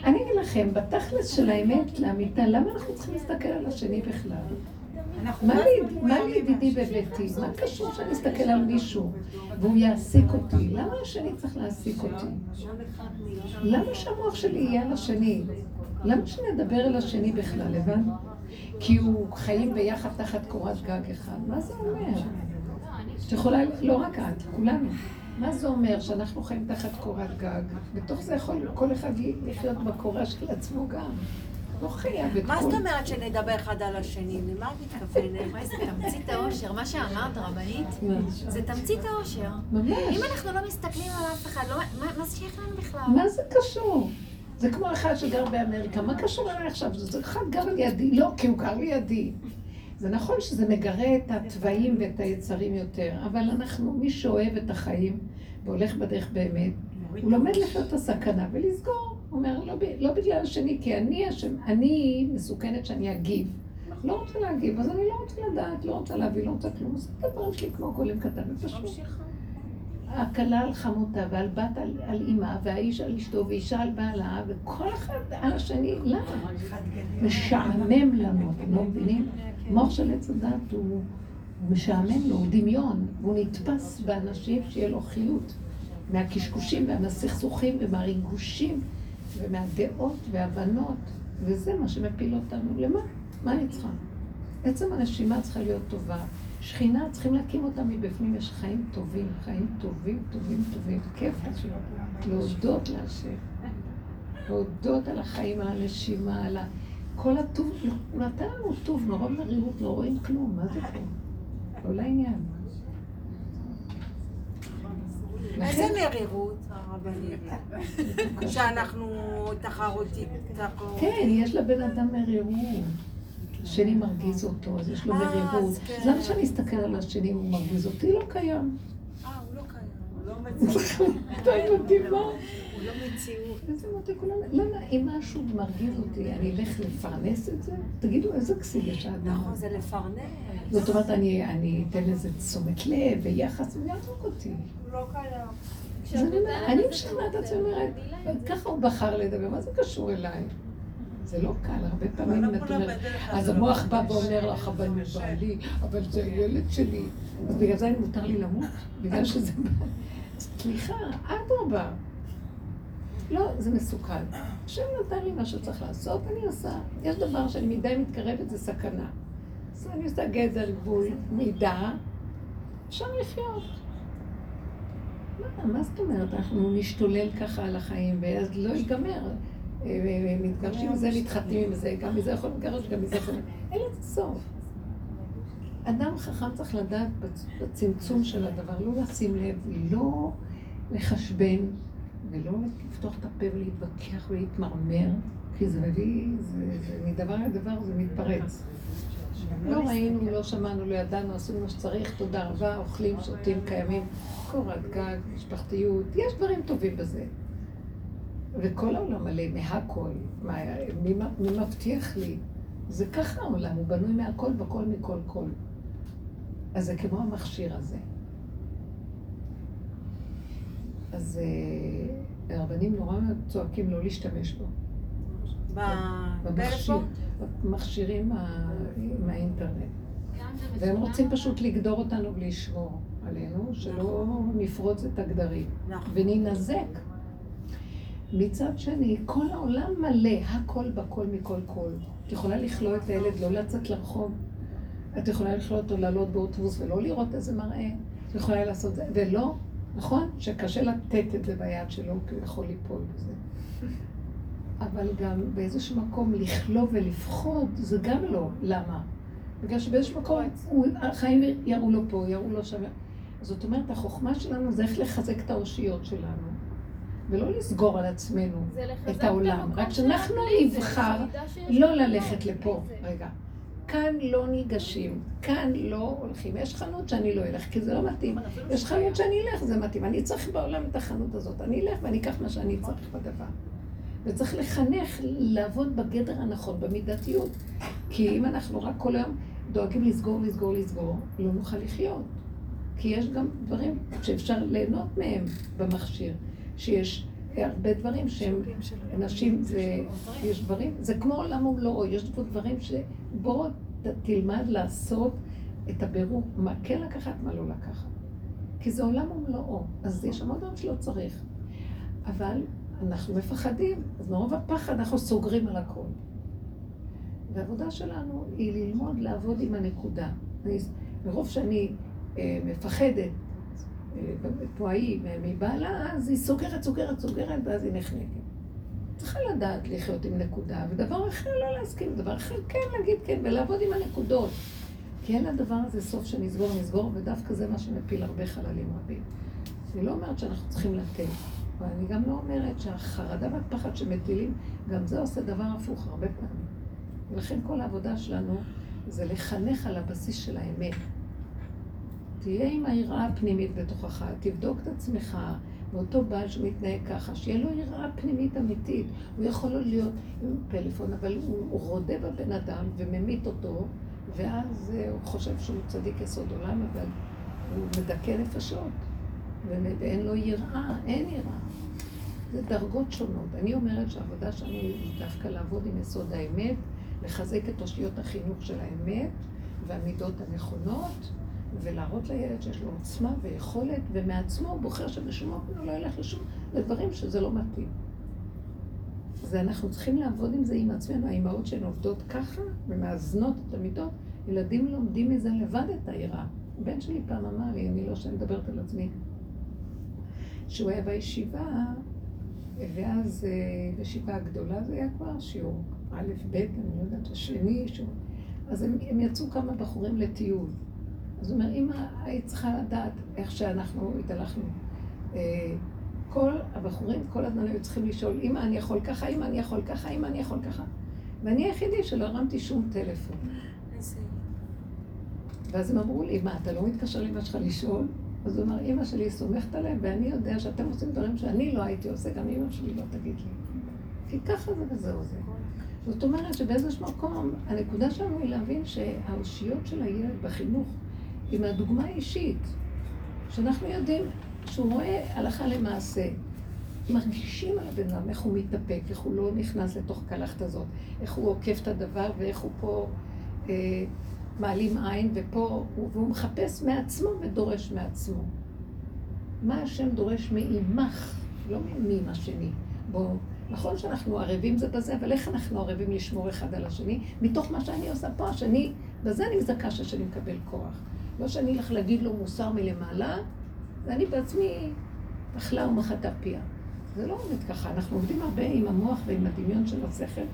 אני לא אגיד לכם, בתכלס של האמת לאמיתה, למה אנחנו צריכים להסתכל על השני בכלל? מה לא לידידי בביתי? מה קשור שאני אסתכל על מישהו והוא יעסיק אותי? למה השני צריך להעסיק אותי? למה שהמוח שלי יהיה על השני? למה שנדבר על השני בכלל, הבנת? כי הוא חיים ביחד תחת קורת גג אחד. מה זה אומר? את יכולה, לא רק את, כולנו. מה זה אומר שאנחנו חיים תחת קורת גג? בתוך זה יכול כל אחד לחיות בקורה של עצמו גם. לא חייב את מה. זאת אומרת שנדבר אחד על השני? למה את מתכוונת? מה זה תמצית האושר? מה שאמרת, רבנית? זה תמצית האושר. ממש. אם אנחנו לא מסתכלים על אף אחד, לא- מה זה שייך לנו בכלל? מה זה קשור? זה כמו אחד שגר באמריקה, מה קשור אליי עכשיו? זה אחד גר לידי, לא, כי הוא גר לידי. זה נכון שזה מגרה את התוואים ואת היצרים יותר, אבל אנחנו, מי שאוהב את החיים והולך בדרך באמת, הוא לומד לחיות את הסכנה ולסגור. הוא אומר, לא, לא בגלל השני, כי אני אשם, אני מסוכנת שאני אגיב. לא רוצה להגיב, אז אני לא רוצה לדעת, לא רוצה להביא, לא רוצה כלום. את הדברים שלי כמו גולם קטן ופשוט. הכלה על חמותה, ועל בת על, על אימה, והאיש על אשתו, ואישה על בעלה, וכל אחד על השני, למה? משעמם לנו, אתם לא מבינים? מוח של עץ הדת הוא, הוא משעמם לו, הוא דמיון, והוא נתפס באנשים שיהיה לו חיות מהקשקושים ומהסכסוכים ומהריגושים ומהדעות והבנות, וזה מה שמפיל אותנו. למה? מה אני צריכה? עצם הנשימה צריכה להיות טובה. שכינה, צריכים להקים אותה מבפנים, יש חיים טובים, חיים טובים, טובים, טובים. כיף. להודות להשם. להודות על החיים, על הנשימה, על ה... כל הטוב, הוא נתן לנו טוב, מרוב מרירות, לא רואים כלום, מה זה פה? לא לעניין. איזה מרירות, הרבנית? שאנחנו תחרותית. תחרות. כן, יש לבן אדם מרירות. השני מרגיז אותו, אז יש לו אה, מרירות. אז כן. למה שאני אסתכל על השני אם הוא מרגיז אותי? לא קיים. אה, הוא לא קיים. הוא לא מציאות. אתה. הוא לא מציאות. איזה מותק כולם, למה אם משהו מרגיז אותי, אני אלך לפרנס את זה? תגידו, איזה כסיל יש האדם? נכון, זה לפרנס. זאת אומרת, אני אני אתן לזה תשומת לב ויחס, הוא יהרוג אותי. הוא לא קיים. אז אני משכנעת את עצמי, אומרת, ככה הוא בחר לדבר, מה זה קשור אליי? זה לא קל, הרבה פעמים את אומרת, אז המוח בא ואומר לך, אבל הוא בעלי, אבל זה הילד שלי, אז בגלל זה מותר לי למות? בגלל שזה... סליחה, אדרבה. לא, זה מסוכן. השם נתן לי מה שצריך לעשות, אני עושה. יש דבר שאני מדי מתקרבת, זה סכנה. אז אני עושה גדר, גבול, מידה, אפשר לחיות. מה, מה זאת אומרת? אנחנו נשתולל ככה על החיים, ואז לא ייגמר. מתגרשים מזה, מתחתנים עם זה, גם מזה יכול להתגרש, גם מזה יכול... אין לזה סוף. אדם חכם צריך לדעת בצ- בצמצום של הדבר, לא לשים לב, לא לחשבן, ולא לפתוח את הפה ולהתווכח ולהתמרמר, כי זה מביא, זה מדבר לדבר זה מתפרץ. לא ראינו, לא שמענו, לא ידענו, עשינו מה שצריך, תודה רבה, אוכלים, שותים, קיימים, קורת גג, משפחתיות, יש דברים טובים בזה. וכל העולם מלא מהכל, מה, מי, מי מבטיח לי? זה ככה העולם, הוא בנוי מהכל, בכל, מכל, כל. אז זה כמו המכשיר הזה. אז אה, הרבנים נורא צועקים לא להשתמש בו. בפלאפון? מכשירים ה- עם האינטרנט. גם זה והם רוצים פשוט לגדור אותנו ולשמור עלינו, שלא נפרוץ את הגדרים נכון. מצד שני, כל העולם מלא, הכל בכל מכל כל. את יכולה לכלוא את הילד, לא לצאת לרחוב. את יכולה לכלוא אותו לעלות באוטובוס ולא לראות איזה מראה. את יכולה לעשות את זה, ולא, נכון? שקשה לתת את זה ביד שלו, כי הוא יכול ליפול בזה. אבל גם באיזשהו מקום לכלוא ולפחוד, זה גם לא. למה? בגלל שבאיזשהו מקום הוא, החיים יראו לו פה, יראו לו שם. זאת אומרת, החוכמה שלנו זה איך לחזק את האושיות שלנו, ולא לסגור על עצמנו את העולם. רק שאנחנו נבחר לא ללכת לפה. רגע. כאן לא ניגשים, כאן לא הולכים. יש חנות שאני לא אלך, כי זה לא מתאים. יש חנות שאני אלך, זה מתאים. אני צריך בעולם את החנות הזאת. אני אלך ואני אקח מה שאני צריך בדבר. וצריך לחנך לעבוד בגדר הנכון, במידתיות. כי אם אנחנו רק כל היום דואגים לסגור, לסגור, לסגור, לא נוכל לחיות. כי יש גם דברים שאפשר ליהנות מהם במכשיר. שיש הרבה דברים שהם, אנשים, זה, יש דברים, זה כמו עולם ומלואו, יש פה דברים שבוא תלמד לעשות את הבירור, מה כן לקחת, מה לא לקחת. כי זה עולם ומלואו, אז יש המון דברים שלא צריך. אבל אנחנו מפחדים, אז מרוב הפחד אנחנו סוגרים על הכל. והעבודה שלנו היא ללמוד לעבוד עם הנקודה. אני, מרוב שאני אה, מפחדת, כמו ההיא, מבעלה, אז היא סוגרת, סוגרת, סוגרת, ואז היא נחנקת. צריכה לדעת לחיות עם נקודה, ודבר אחר לא להסכים, דבר אחר כן להגיד כן, ולעבוד עם הנקודות. כי אין לדבר הזה סוף שנסגור, נסגור, ודווקא זה מה שמפיל הרבה חללים רבים. אני לא אומרת שאנחנו צריכים לתת, אבל אני גם לא אומרת שהחרדה והפחד שמטילים, גם זה עושה דבר הפוך הרבה פעמים. ולכן כל העבודה שלנו זה לחנך על הבסיס של האמת. תהיה עם היראה הפנימית בתוכך, תבדוק את עצמך, ואותו בעל שמתנהג ככה, שיהיה לו יראה פנימית אמיתית. הוא יכול לא להיות עם פלאפון, אבל הוא, הוא רודה בבן אדם וממית אותו, ואז אה, הוא חושב שהוא צדיק יסוד עולם, אבל הוא מדכא נפשות, ואין לו יראה, אין יראה. זה דרגות שונות. אני אומרת שהעבודה שלנו היא דווקא לעבוד עם יסוד האמת, לחזק את אושיות החינוך של האמת והמידות הנכונות, ולהראות לילד שיש לו עוצמה ויכולת, ומעצמו הוא בוחר שבשום אופן הוא לא ילך לשום לדברים שזה לא מתאים. זה אנחנו צריכים לעבוד עם זה עם עצמנו, האימהות שהן עובדות ככה ומאזנות את המידות, ילדים לומדים מזה לבד את היראה. הבן שלי פעם אמר לי, אני לא שאני מדברת על עצמי, שהוא היה בישיבה, ואז אה, בישיבה הגדולה זה היה כבר שיעור א', ב', אני לא יודעת, השני, שיעור. אז הם, הם יצאו כמה בחורים לטיול. אז הוא אומר, אמא, היית צריכה לדעת איך שאנחנו התהלכנו. אה, כל הבחורים כל הזמן היו צריכים לשאול, אמא, אני יכול ככה, אמא, אני יכול ככה, אמא, אני יכול ככה. ואני היחידי שלא הרמתי שום טלפון. ואז הם אמרו לי, מה, אתה לא מתקשר לאמא שלך לשאול? אז הוא אמר, אמא שלי סומכת עליהם, ואני יודע שאתם עושים דברים שאני לא הייתי עושה, גם אמא שלי לא תגיד לי. כי ככה זה וזהו זה. זאת אומרת שבאיזשהו מקום, הנקודה שלנו היא להבין שהאושיות של הילד בחינוך היא מהדוגמה האישית. שאנחנו יודעים שהוא רואה הלכה למעשה. מרגישים על הבן אדם, איך הוא מתאפק, איך הוא לא נכנס לתוך קלחת הזאת, איך הוא עוקף את הדבר ואיך הוא פה אה, מעלים עין, ופה, הוא, והוא מחפש מעצמו ודורש מעצמו. מה השם דורש מעימך, לא מעם השני. בואו, נכון שאנחנו ערבים זה בזה, אבל איך אנחנו ערבים לשמור אחד על השני? מתוך מה שאני עושה פה, השני, בזה אני מזכה שהשני מקבל כוח. לא שאני אלך להגיד לו מוסר מלמעלה, ואני בעצמי אכלה ומחתה פיה. זה לא עובד ככה, אנחנו עובדים הרבה עם המוח ועם הדמיון של השכל,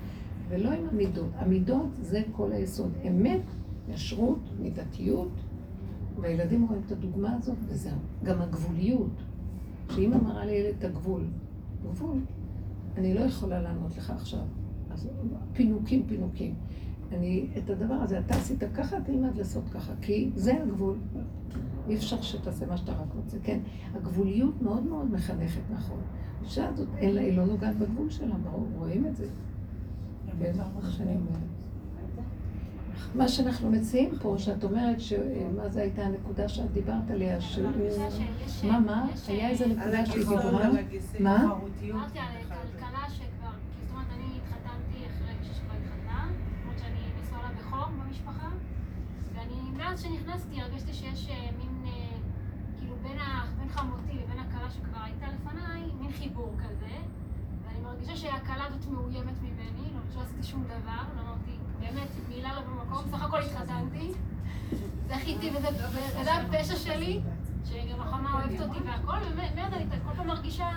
ולא עם המידות. המידות זה כל היסוד. אמת, ישרות, מידתיות, והילדים רואים את הדוגמה הזאת, וזהו. גם הגבוליות, שאמא מראה לילד את הגבול. גבול, אני לא יכולה לענות לך עכשיו. אז פינוקים, פינוקים. אני, את הדבר הזה, אתה עשית ככה, תלמד לעשות ככה, כי זה הגבול. אי אפשר שתעשה מה שאתה רק רוצה, כן? הגבוליות מאוד מאוד מחנכת, נכון. האישה הזאת, אין לה, היא לא נוגעת בגבול שלה, ברור, רואים את זה. כן, מה. מה שאנחנו מציעים פה, שאת אומרת, ש- מה זה הייתה הנקודה שאת דיברת עליה, שהוא... שיש- מה, מה? היה איזה על נקודה שהיא דיברה? על הגיסים, מה? תחרותיות. אמרתי על כלכלה שכבר, כי זאת אומרת, אני התחתנתי ואז כשנכנסתי הרגשתי שיש אה, מין, אה, כאילו בין, ה, בין חמותי לבין הכלה שכבר הייתה לפניי, מין חיבור כזה. ואני מרגישה שהכלה הזאת מאוימת ממני, לא עשיתי שום דבר, לא אמרתי, באמת, מילה לא במקום, סך הכל התחתנתי. זכיתי וזה הפשע שלי, שגם החמה אוהבת אותי והכל, ובאמת אני כל פעם מרגישה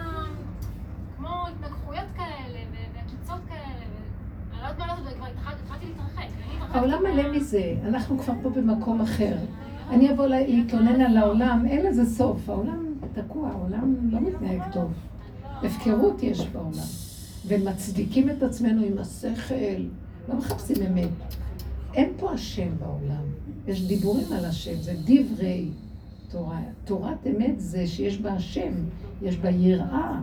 כמו התנגחויות כאלה, ועקיצות כאלה, לא העולם מלא מזה, אנחנו כבר פה במקום אחר. אני אבוא לה- להתלונן על העולם, אין לזה סוף, העולם תקוע, העולם לא מתנהג טוב. הפקרות יש בעולם. ומצדיקים את עצמנו עם השכל, לא מחפשים אמת. אין פה השם בעולם, יש דיבורים על השם, זה דברי תורה. תורת אמת זה שיש בה השם, יש בה יראה.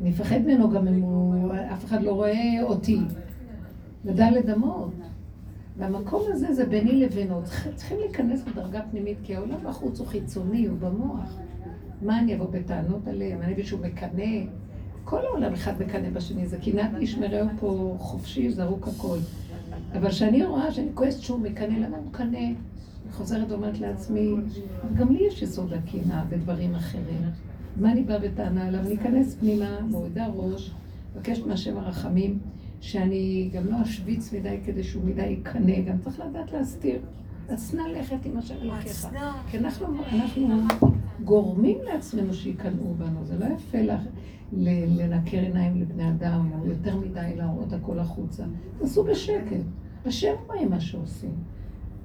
אני מפחד ממנו גם אם הוא, אף אחד לא רואה אותי. לדלת אמות. והמקום הזה זה ביני לבינו. צריכים- להיכנס לדרגה פנימית, כי העולם בחוץ הוא חיצוני, הוא במוח. מה אני אבוא בטענות עליהם? אני מישהו מקנא? כל העולם אחד מקנא בשני, זה קנאת איש מרעהו פה חופשי, זרוק הכל. אבל כשאני רואה שאני כועסת שהוא מקנא, למה הוא מקנא? אני חוזרת ואומרת לעצמי, גם לי יש יסוד הקנאה בדברים אחרים. מה אני באה בטענה עליו? אני אכנס פנימה, מורידה ראש, מבקשת מהשם הרחמים, שאני גם לא אשוויץ מדי כדי שהוא מדי יקנא, גם צריך לדעת להסתיר. אז נא לכת עם השם אלוקיך. כי אנחנו, אנחנו גורמים לעצמנו שיקנאו בנו, זה לא יפה לך לנקר עיניים לבני אדם, או יותר מדי להראות הכל החוצה. תעשו בשקט. השם רואה מה שעושים.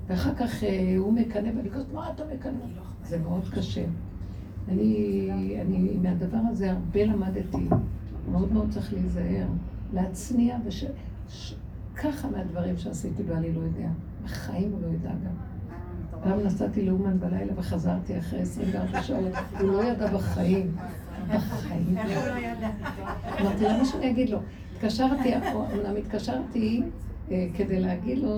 ואחר כך אה, הוא מקנא, ואני כותבת, מה אתה מקנא? זה מאוד קשה. אני, אני מהדבר הזה הרבה למדתי, מאוד מאוד צריך להיזהר, להצניע, וש... ש... ככה מהדברים שעשיתי בעלי לא יודע. בחיים הוא לא ידע גם. פעם נסעתי לאומן בלילה וחזרתי אחרי 24 שעות, הוא לא ידע בחיים. בחיים. אמרתי, למה שאני אגיד לו? התקשרתי, אומנם התקשרתי אה, כדי להגיד לו.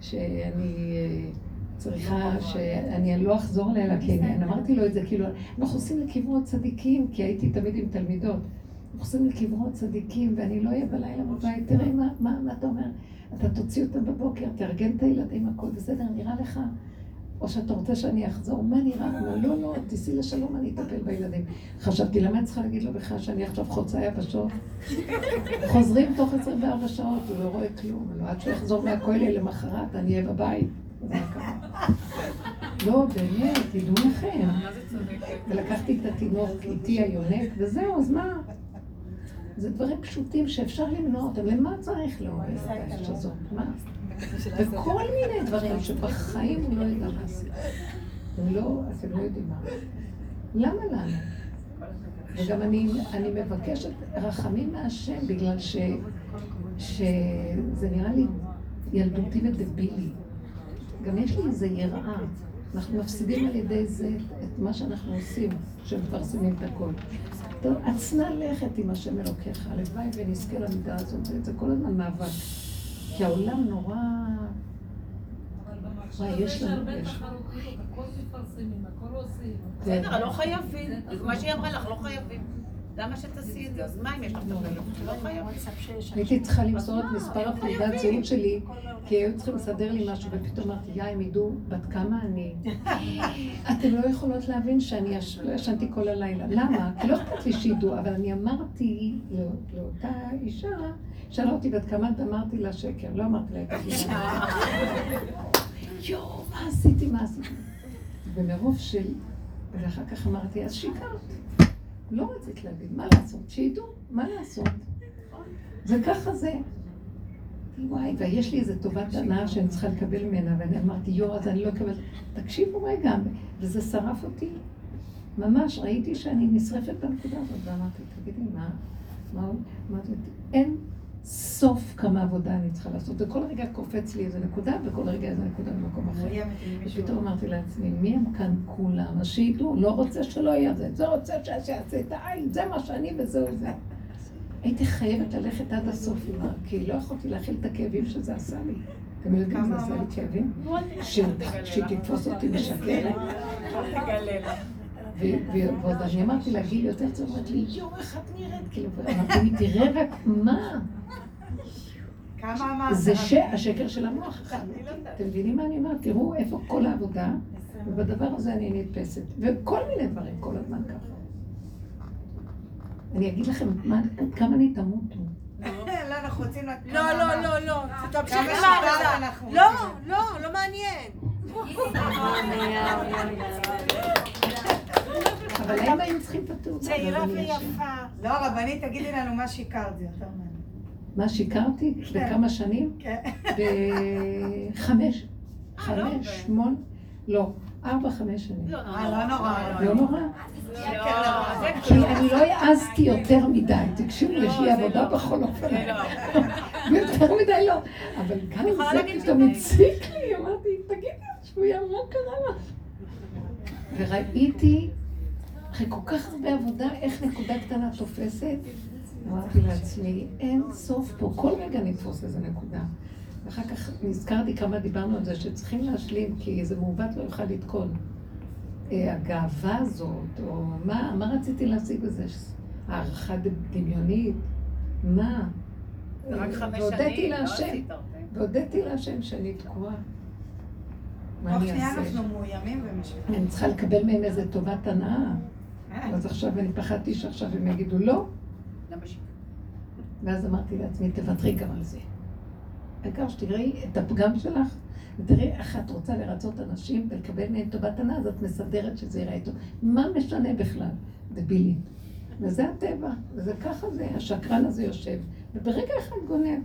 שאני אה, צריכה, שאני לא אחזור אליה לקניין. אמרתי לו את זה, כאילו, אנחנו עושים לקברו הצדיקים, כי הייתי תמיד עם תלמידות. עושים לקברו הצדיקים, ואני לא אהיה בלילה בבית, תראה מה, מה, מה אתה אומר. אתה תוציא אותם בבוקר, תארגן את הילדים, הכל בסדר, נראה לך? או שאתה רוצה שאני אחזור, מה נראה? אומר, לא, לא, תיסעי לשלום, אני אטפל בילדים. חשבתי, למה אני צריכה להגיד לו בכלל שאני עכשיו חוצה יבשות? חוזרים תוך 24 שעות, הוא לא רואה כלום. לא, עד שהוא יחזור מהכולל למחרת, אני אהיה בבית. לא, באמת, תדעו לכם. ולקחתי את התינוק איתי היונק, וזהו, אז מה? זה דברים פשוטים שאפשר למנוע אותם. למה צריך לעורר את האש הזאת? מה? וכל מיני דברים שבחיים הוא לא ידע לעשות. לא, אתם לא יודעים מה. למה לנו? וגם אני, אני מבקשת רחמים מהשם, בגלל ש, שזה נראה לי ילדותי ודבילי. גם יש לי איזו יראה. אנחנו מפסידים על ידי זה את מה שאנחנו עושים, שמפרסמים את הכל. טוב, עצנה לכת עם השם אלוקיך, הלוואי ונזכה למידה הזאת, זה כל הזמן מאבק. כי העולם נורא... וואי, יש לנו... הרבה יש. תחרותיות, הכל מפרסמים, הכל עושים. בסדר, לא חייבים. מה שהיא אמרה לך, לא חייבים. למה שתעשי את זה? אז מה אם יש לך את הפלאפון? לא. הייתי צריכה למסור את מספר התעודת זהות שלי, כי היו צריכים לסדר לי משהו, ופתאום אמרתי, יא, הם ידעו בת כמה אני. אתם לא יכולות להבין שאני לא ישנתי כל הלילה. למה? כי לא אכפת לי שידעו, אבל אני אמרתי לא- לאותה אישה, שאלה אותי בת כמה את אמרתי לה שקר, לא אמרתי לה את הגילה. יואו, מה עשיתי, מה עשיתי? ומרוב של... ואחר כך אמרתי, אז שיקרת. לא רצית להגיד, מה לעשות? שידעו, מה לעשות? זה ככה זה. וואי, ויש לי איזו טובת הנאה שאני צריכה לקבל ממנה, ואני אמרתי, יואו, אז אני לא אקבל. תקשיבו רגע, וזה שרף אותי. ממש, ראיתי שאני נשרפת בנקודה הזאת, ואמרתי, תגידי, מה? מה? אמרתי, אין סוף כמה עבודה אני צריכה לעשות. וכל רגע קופץ לי איזה נקודה, וכל רגע איזה נקודה במקום אחר. ופתאום אמרתי לעצמי, מי הם כאן כולם? אז שידעו, לא רוצה שלא יהיה זה, זה רוצה שיעשה את העין, זה מה שאני וזהו זה. הייתי חייבת ללכת עד הסוף. כי לא יכולתי להכיל את הכאבים שזה עשה לי. אתם יודעים מה זה עשה לי כאבים? שהוא- שהיא תתפוס אותי משקרת. ועוד אני אמרתי לה, גיל יותר צעיר, אמרת לי, יואו, איך את נראית? כאילו, ואמרתי לי, תראה רק מה. כמה אמרת? זה השקר של המוח. אתם מבינים מה אני אומרת? תראו איפה כל העבודה, ובדבר הזה אני נתפסת. וכל מיני דברים, כל הזמן ככה. אני אגיד לכם מה- כמה אני תמותו. לא, אנחנו רוצים לדעת לא, לא. לא, לא. שיקרת העבודה. אנחנו לא. לא, לא מעניין. אבל הם היו צריכים התעודה. צעירה. ויפה. לא, רבנית, תגידי לנו מה שיקרת, זה יותר מעניין. מה שיקרתי? בכמה שנים? כן. בחמש. חמש, שמונה? לא, ארבע, חמש שנים. אה, לא נורא. לא נורא. כן, כי אני לא העזתי יותר מדי, תקשיבו, יש לי עבודה בכל אופן. יותר מדי לא. אבל גם אם זה פתאום הציק לי, אמרתי, תגידי, שבויה, מה קרה לך? וראיתי, אחרי כל כך הרבה עבודה, איך נקודה קטנה תופסת. אמרתי לעצמי, אין סוף פה, כל רגע נתפוס איזה נקודה. ואחר כך נזכרתי כמה דיברנו על זה, שצריכים להשלים, כי איזה מעוות לא יוכל לתקון. אה, הגאווה הזאת, או מה, מה רציתי להשיג בזה? הערכה דמיונית? מה? רק חמש שנים, לא להשם, עשית הרבה. והודיתי להשם שאני תקועה. מה אני אעשה? אנחנו מאוימים ומשקרים. אני צריכה לקבל מהם איזה טובת הנאה. אז עכשיו אני פחדתי שעכשיו הם יגידו לא, ואז אמרתי לעצמי, תוותרי גם על זה. העיקר שתראי את הפגם שלך, ותראי איך את רוצה לרצות אנשים ולקבל מהם טובת הנאה, אז את מסדרת שזה ייראה טוב. מה משנה בכלל? דבילית. וזה הטבע, וזה ככה זה, השקרן הזה יושב, וברגע אחד גונב.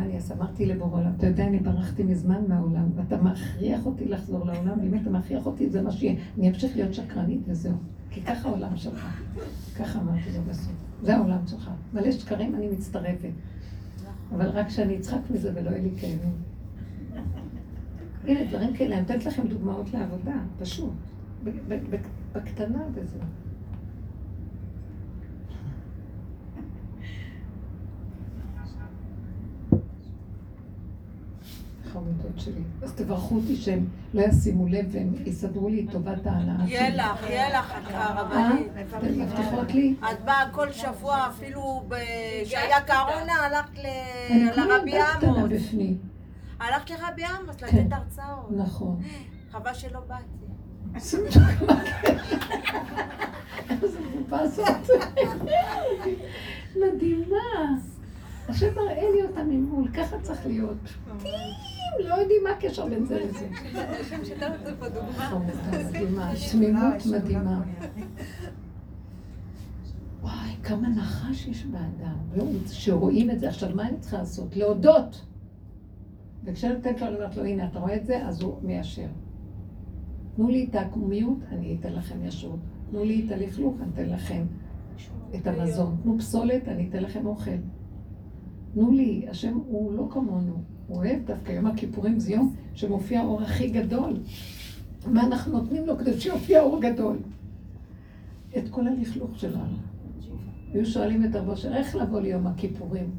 אני אעשה? אמרתי לבורא עולם, אתה יודע, אני ברחתי מזמן מהעולם, ואתה מכריח אותי לחזור לעולם, ואם אתה מכריח אותי, זה מה שיהיה. אני אמשיך להיות שקרנית וזהו. כי ככה העולם שלך. ככה אמרתי לו בסוף. זה העולם שלך. מלא שקרים, אני מצטרפת. אבל רק שאני אצחק מזה ולא יהיה לי כאבים. הנה, דברים כאלה, אני נותנת לכם דוגמאות לעבודה, פשוט. בקטנה וזהו. חמודות שלי. אז תברכו אותי שהם לא ישימו לב והם יסדרו לי את טובת ההנאה שלי. יהיה לך, יהיה לך, אה? הרבנית. אתן מבטיחות לי? את באה כל שבוע, אפילו ב- שהיה קורונה, הלכת לרבי עמוס. הלכת לרבי עמוס כן. לתת הרצאות. נכון. חבל שלא באתי. איזה. מדהימה. השם מראה לי אותה ממול, ככה צריך להיות. פשוטים, לא יודעים מה הקשר בין זה לזה. מדהימה, תמימות מדהימה. וואי, כמה נחש יש באדם. והוא- שרואים את זה. עכשיו, מה אני צריכה לעשות? להודות. וכשאני נותנת לו, אני אומרת לו, הנה, אתה רואה את זה? אז הוא מיישר. תנו לי את העקמומיות, אני אתן לכם ישרות. תנו לי את הלכלוך, אני אתן לכם את המזון. תנו פסולת, אני אתן לכם אוכל. תנו לי, השם הוא לא כמונו, הוא אוהב דווקא יום הכיפורים זה יום שמופיע האור הכי גדול. מה אנחנו נותנים לו כדי שיופיע אור גדול? את כל הלכלוך שלנו. היו שואלים את רבו אשר, איך לבוא ליום הכיפורים?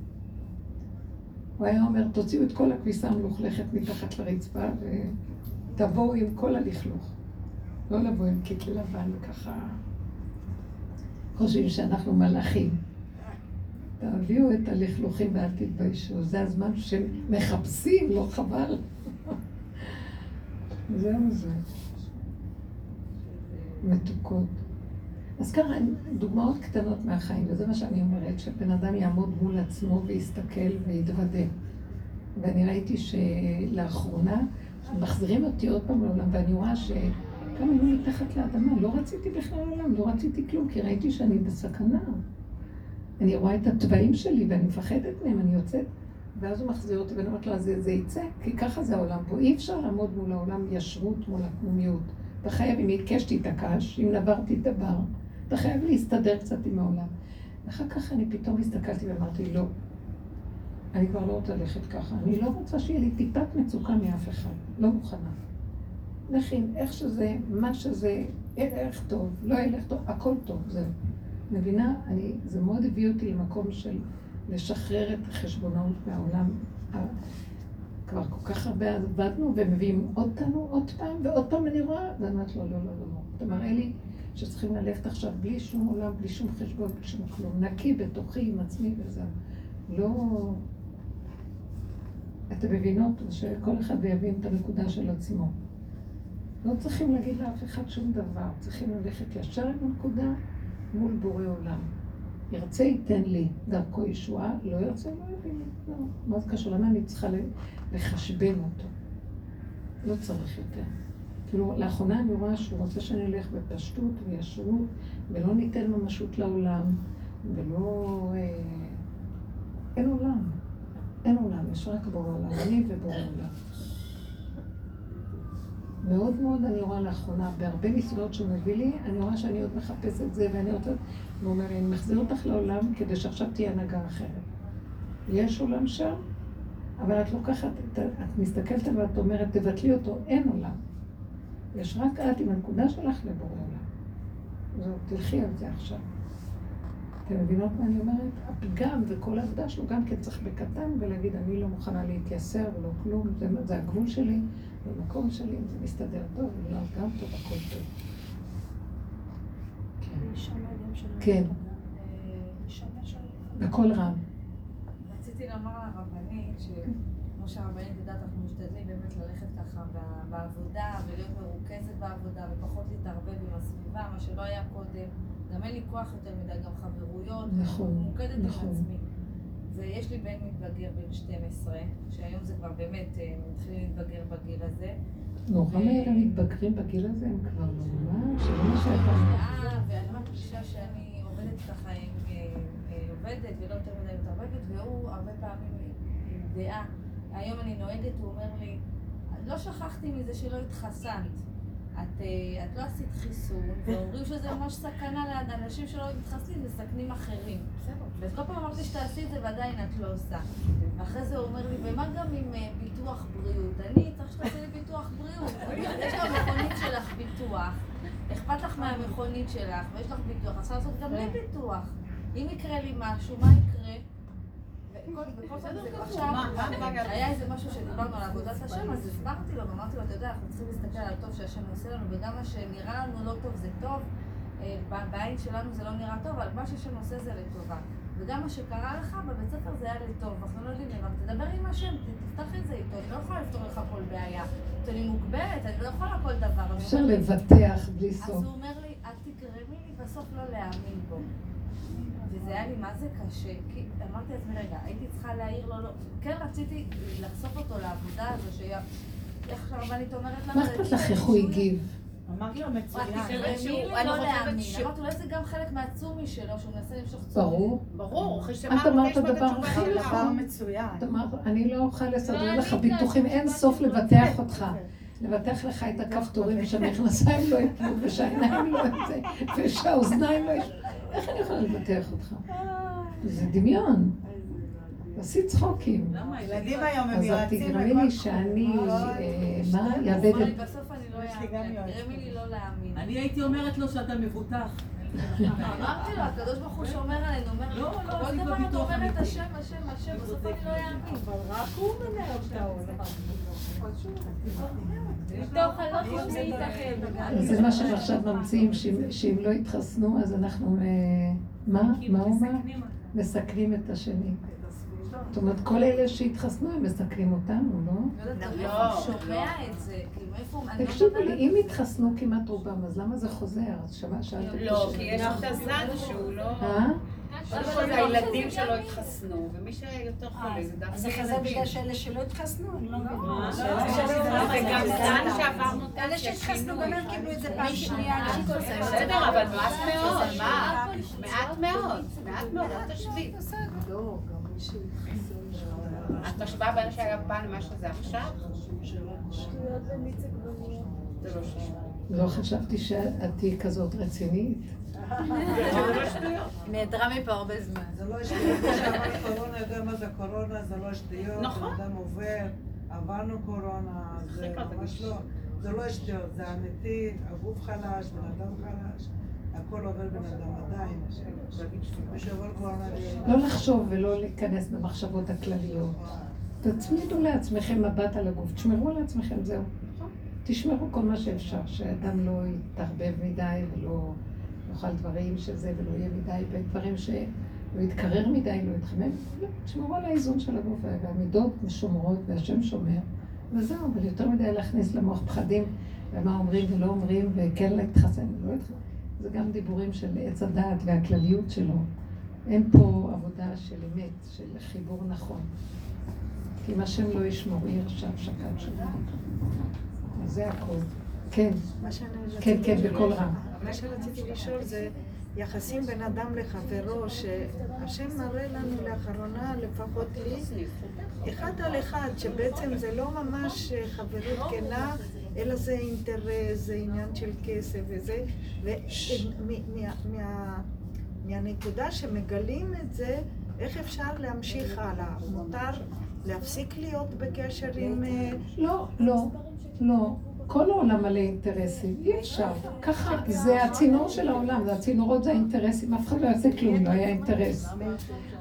הוא היה אומר, תוציאו את כל הכביסה המלוכלכת מתחת לרצפה ותבואו עם כל הלכלוך. לא לבוא עם קיט לבן ככה. חושבים שאנחנו מלאכים. תביאו את הלכלוכים ואל תתביישו. זה הזמן שמחפשים, לא חבל. זהו זה. מתוקות. אז ככה, דוגמאות קטנות מהחיים, וזה מה שאני אומרת, שבן אדם יעמוד מול עצמו ויסתכל ויתוודה. ואני ראיתי שלאחרונה מחזירים אותי עוד פעם לעולם, ואני רואה שכמה היו מתחת לאדמה, לא רציתי בכלל עולם, לא רציתי כלום, כי ראיתי שאני בסכנה. אני רואה את התוואים שלי ואני מפחדת מהם, אני יוצאת, ואז הוא מחזיר אותי ואני אומרת לו, אז זה, יצא, כי ככה זה העולם פה. אי אפשר לעמוד מול העולם ישרות מול הפנימיות. אתה חייב, אם עיקש תתעקש, אם נברתי תבר, אתה חייב להסתדר קצת עם העולם. ואחר כך אני פתאום הסתכלתי ואמרתי, לא, אני כבר לא רוצה ללכת ככה. אני לא רוצה שיהיה לי טיפת מצוקה מאף אחד. לא מוכנה. לכי, איך שזה, מה שזה, ילך טוב, לא ילך טוב, הכל טוב, זהו. מבינה? אני, זה מאוד הביא אותי למקום של לשחרר את החשבונאות מהעולם. כבר כל כך הרבה עבדנו ומביאים אותנו עוד פעם, ועוד פעם אני רואה, ואני אומרת לו, לא, לא, לא, לא. אתה מראה לי שצריכים ללכת עכשיו בלי שום עולם, בלי שום חשבון, בלי שום כלום. נקי בתוכי עם עצמי וזהו. לא... אתם מבינות? שכל אחד יבין את הנקודה של עצמו. לא צריכים להגיד לאף אחד שום דבר, צריכים ללכת ישר עם הנקודה מול בורא עולם. ירצה ייתן לי דרכו ישועה, לא ירצה לא יבין לי. לא. מה זה קשור? למה אני צריכה לחשבן אותו? לא צריך יותר. כאילו, לאחרונה אני רואה שהוא רוצה שאני אלך בפשטות וישרות, ולא ניתן ממשות לעולם, ולא... אה, אין עולם. אין עולם, יש רק בורא עולם. אני ובורא עולם. מאוד מאוד אני רואה לאחרונה, בהרבה נסיבות שהוא מביא לי, אני רואה שאני עוד מחפשת את זה, ואני רוצה... הוא אומר לי, אני מחזיר אותך לעולם כדי שעכשיו תהיה הנהגה אחרת. יש עולם שם, אבל את לוקחת, את, את מסתכלת ואת אומרת, תבטלי אותו, אין עולם. יש רק את עם הנקודה שלך לבורא עולם. זהו, תלכי על זה עכשיו. אתם מבינות מה אני אומרת? הפגם וכל העבודה שלו גם כן צריך בקטן ולהגיד, אני לא מוכנה להתייסר ולא כלום, זה, זה הגבול שלי, זה המקום שלי, זה מסתדר טוב, ולא גם טוב, הכל טוב. כן. בקול רם. רציתי לומר לרבנית, שכמו שהרבנית יודעת, אנחנו משתדלים באמת ללכת ככה בעבודה, ולהיות מרוכזת בעבודה, ופחות להתערבב עם הסביבה, מה שלא היה קודם. גם אין לי כוח יותר מדי, גם חברויות. נכון, מוקדת נכון. ויש לי בן מתבגר בן 12, שהיום זה כבר באמת, אה, מתחילים להתבגר בגיל הזה. נורא מהר הם מתבגרים בגיל הזה, הם כבר ממש, שהייתה. אה, מרגישה שאני עובדת ככה עם אה, עובדת ולא יותר מדי מתערבבת, והוא הרבה פעמים עם דעה. היום אני נוהגת, הוא אומר לי, לא שכחתי מזה שלא התחסנת. את, אה, את לא עשית חיסון, ואומרים שזה ממש סכנה ליד אנשים שלא מתחסנים, מסכנים אחרים. וכל פעם אמרתי שתעשי את זה ועדיין את לא עושה. ואחרי זה הוא אומר לי, ומה גם עם אה, ביטוח בריאות? אני צריך שתעשי לי ביטוח בריאות. יש לך מכונית שלך ביטוח, אכפת לך מהמכונית שלך, ויש לך ביטוח, אז לעשות גם לי ביטוח. אם יקרה לי משהו, מה יקרה? וכל וכל פעם זה עכשיו, היה איזה משהו שדיברנו על עבודת השם, אז הסברתי לו, ואמרתי לו, אתה יודע, אנחנו צריכים להסתכל על הטוב שהשם עושה לנו, וגם מה שנראה לנו לא טוב זה טוב, בעין שלנו זה לא נראה טוב, אבל מה שהשם עושה זה לטובה. וגם מה שקרה לך בבית ספר זה היה לטוב, אנחנו לא יודעים למה, תדבר עם השם, תפתח את זה איתו, אני לא יכולה לפתור לך כל בעיה. אני מוגבלת, אני לא יכולה כל דבר. אז אפשר לבטח בלי אז סוף. הוא אומר לי, את תגרמי לי בסוף לא להאמין בו. וזה היה לי מה זה קשה, כי אמרתי לעצמי, רגע, הייתי צריכה להעיר לו, לא, כן רציתי לחשוף אותו לעבודה הזו, שהיה, איך שהרבנית אומרת לנו, מה אכפת לך איך הוא הגיב? אמרתי לו מצוין. אני לא חושבת להאמין. אמרתי, אולי זה גם חלק מהצומי שלו, שהוא מנסה למשוך צומי. ברור. ברור, אחרי את אמרת יש את דבר התשובה הכי שלך. נכון. מצוין. את אמרת, אני לא אוכל לסדר לא, לך ביטוחים, אין סוף. לבטח אותך. לבטח לך את הכפתורים ושהמכנסיים לא יפלו ושהעיניים לא יצא ושהאוזניים לא יפלו. איך אני יכולה לבטח אותך? זה דמיון. עשי צחוקים. ילדים היום הם אז את יועצים תגרמי לי שאני, אה, מה, הוא אמר יאבד לי, את... בסוף אני לא אאמין, תגרמי לי לא להאמין. אני הייתי אומרת לו שאתה מבוטח. אמרתי לו, הקדוש ברוך הוא שומר עלינו, אומר לא, לא, כל דבר את ביטוח אומרת אמיתי. השם, השם, השם, בסוף אני לא אאמין. אבל רק הוא מנהל את ייתכן. אז זה מה שהם עכשיו ממציאים, שאם- שאם לא יתחסנו אז אנחנו, אה, מה? מה הוא אומר? מסכנים את השני. זאת אומרת, כל אלה שהתחסנו הם מסכנים אותנו, לא? לא גם איפה הוא שומע את זה, כאילו איפה הוא... אני לא תקשיבו לי, אם התחסנו כמעט רובם, אז למה זה חוזר? אז שמע, שאלתם את לא. כי יש את הזן שהוא לא... אה? זה הילדים שלא התחסנו, ומי שיותר חולה זה דווקא זה חזר בגלל שאלה שלא התחסנו? אני לא מבינה. לא, זה גם זן שעברנו את אלה שהתחסנו באמת קיבלו את זה פעם שנייה. בסדר, אבל מעט מאוד, מה? מעט מאוד, מעט מאוד, אל תשווי. את משווה בין שהיה פעם למה שזה עכשיו? זה לא. לא חשבתי שאת תהיי כזאת רצינית. לא. נעדרה מפה הרבה זמן. זה לא שטויות, מי שעבר קורונה יודע מה זה קורונה, זה לא שטויות, נכון. אדם עובר, עברנו קורונה, זה ממש. לא, זה לא שטויות, זה אמיתי, הגוף חלש, בן אדם חלש, הכל עובר בן אדם עדיין, מי שעבר קורונה, לא לחשוב ולא להיכנס במחשבות הכלליות. תצמידו לעצמכם מבט על הגוף, תשמרו על עצמכם, זהו. תשמרו כל מה שאפשר, שאדם לא יתערבב מדי ולא יאכל דברים שזה, ולא יהיה מדי בדברים שלא יתקרר מדי, לא יתחמם. לא, תשמרו על האיזון של הגוף, והמידות משומרות והשם שומר, וזהו, אבל יותר מדי להכניס למוח פחדים, ומה אומרים ולא אומרים, וכן להתחסן, לא להתחסן. זה גם דיבורים של עץ הדעת והכלליות שלו. אין פה עבודה של אמת, של חיבור נכון. כי אם השם לא ישמור, יהיה עכשיו שקד שלנו. אז זה הכל. כן, כן, כן, בקול רם. מה שרציתי לשאול זה יחסים בין אדם לחברו, שהשם מראה לנו לאחרונה, לפחות לי, אחד על אחד, שבעצם זה לא ממש חברות כנה, אלא זה אינטרס, זה עניין של כסף וזה, ומהנקודה שמגלים את זה, איך אפשר להמשיך הלאה? מותר להפסיק להיות בקשר עם... אה, לא, לא, לא. כל העולם מלא אינטרסים, אי אפשר. ככה, זה הצינור של העולם, זה הצינורות זה האינטרסים, אף אחד לא יעשה כלום, לא היה אינטרס.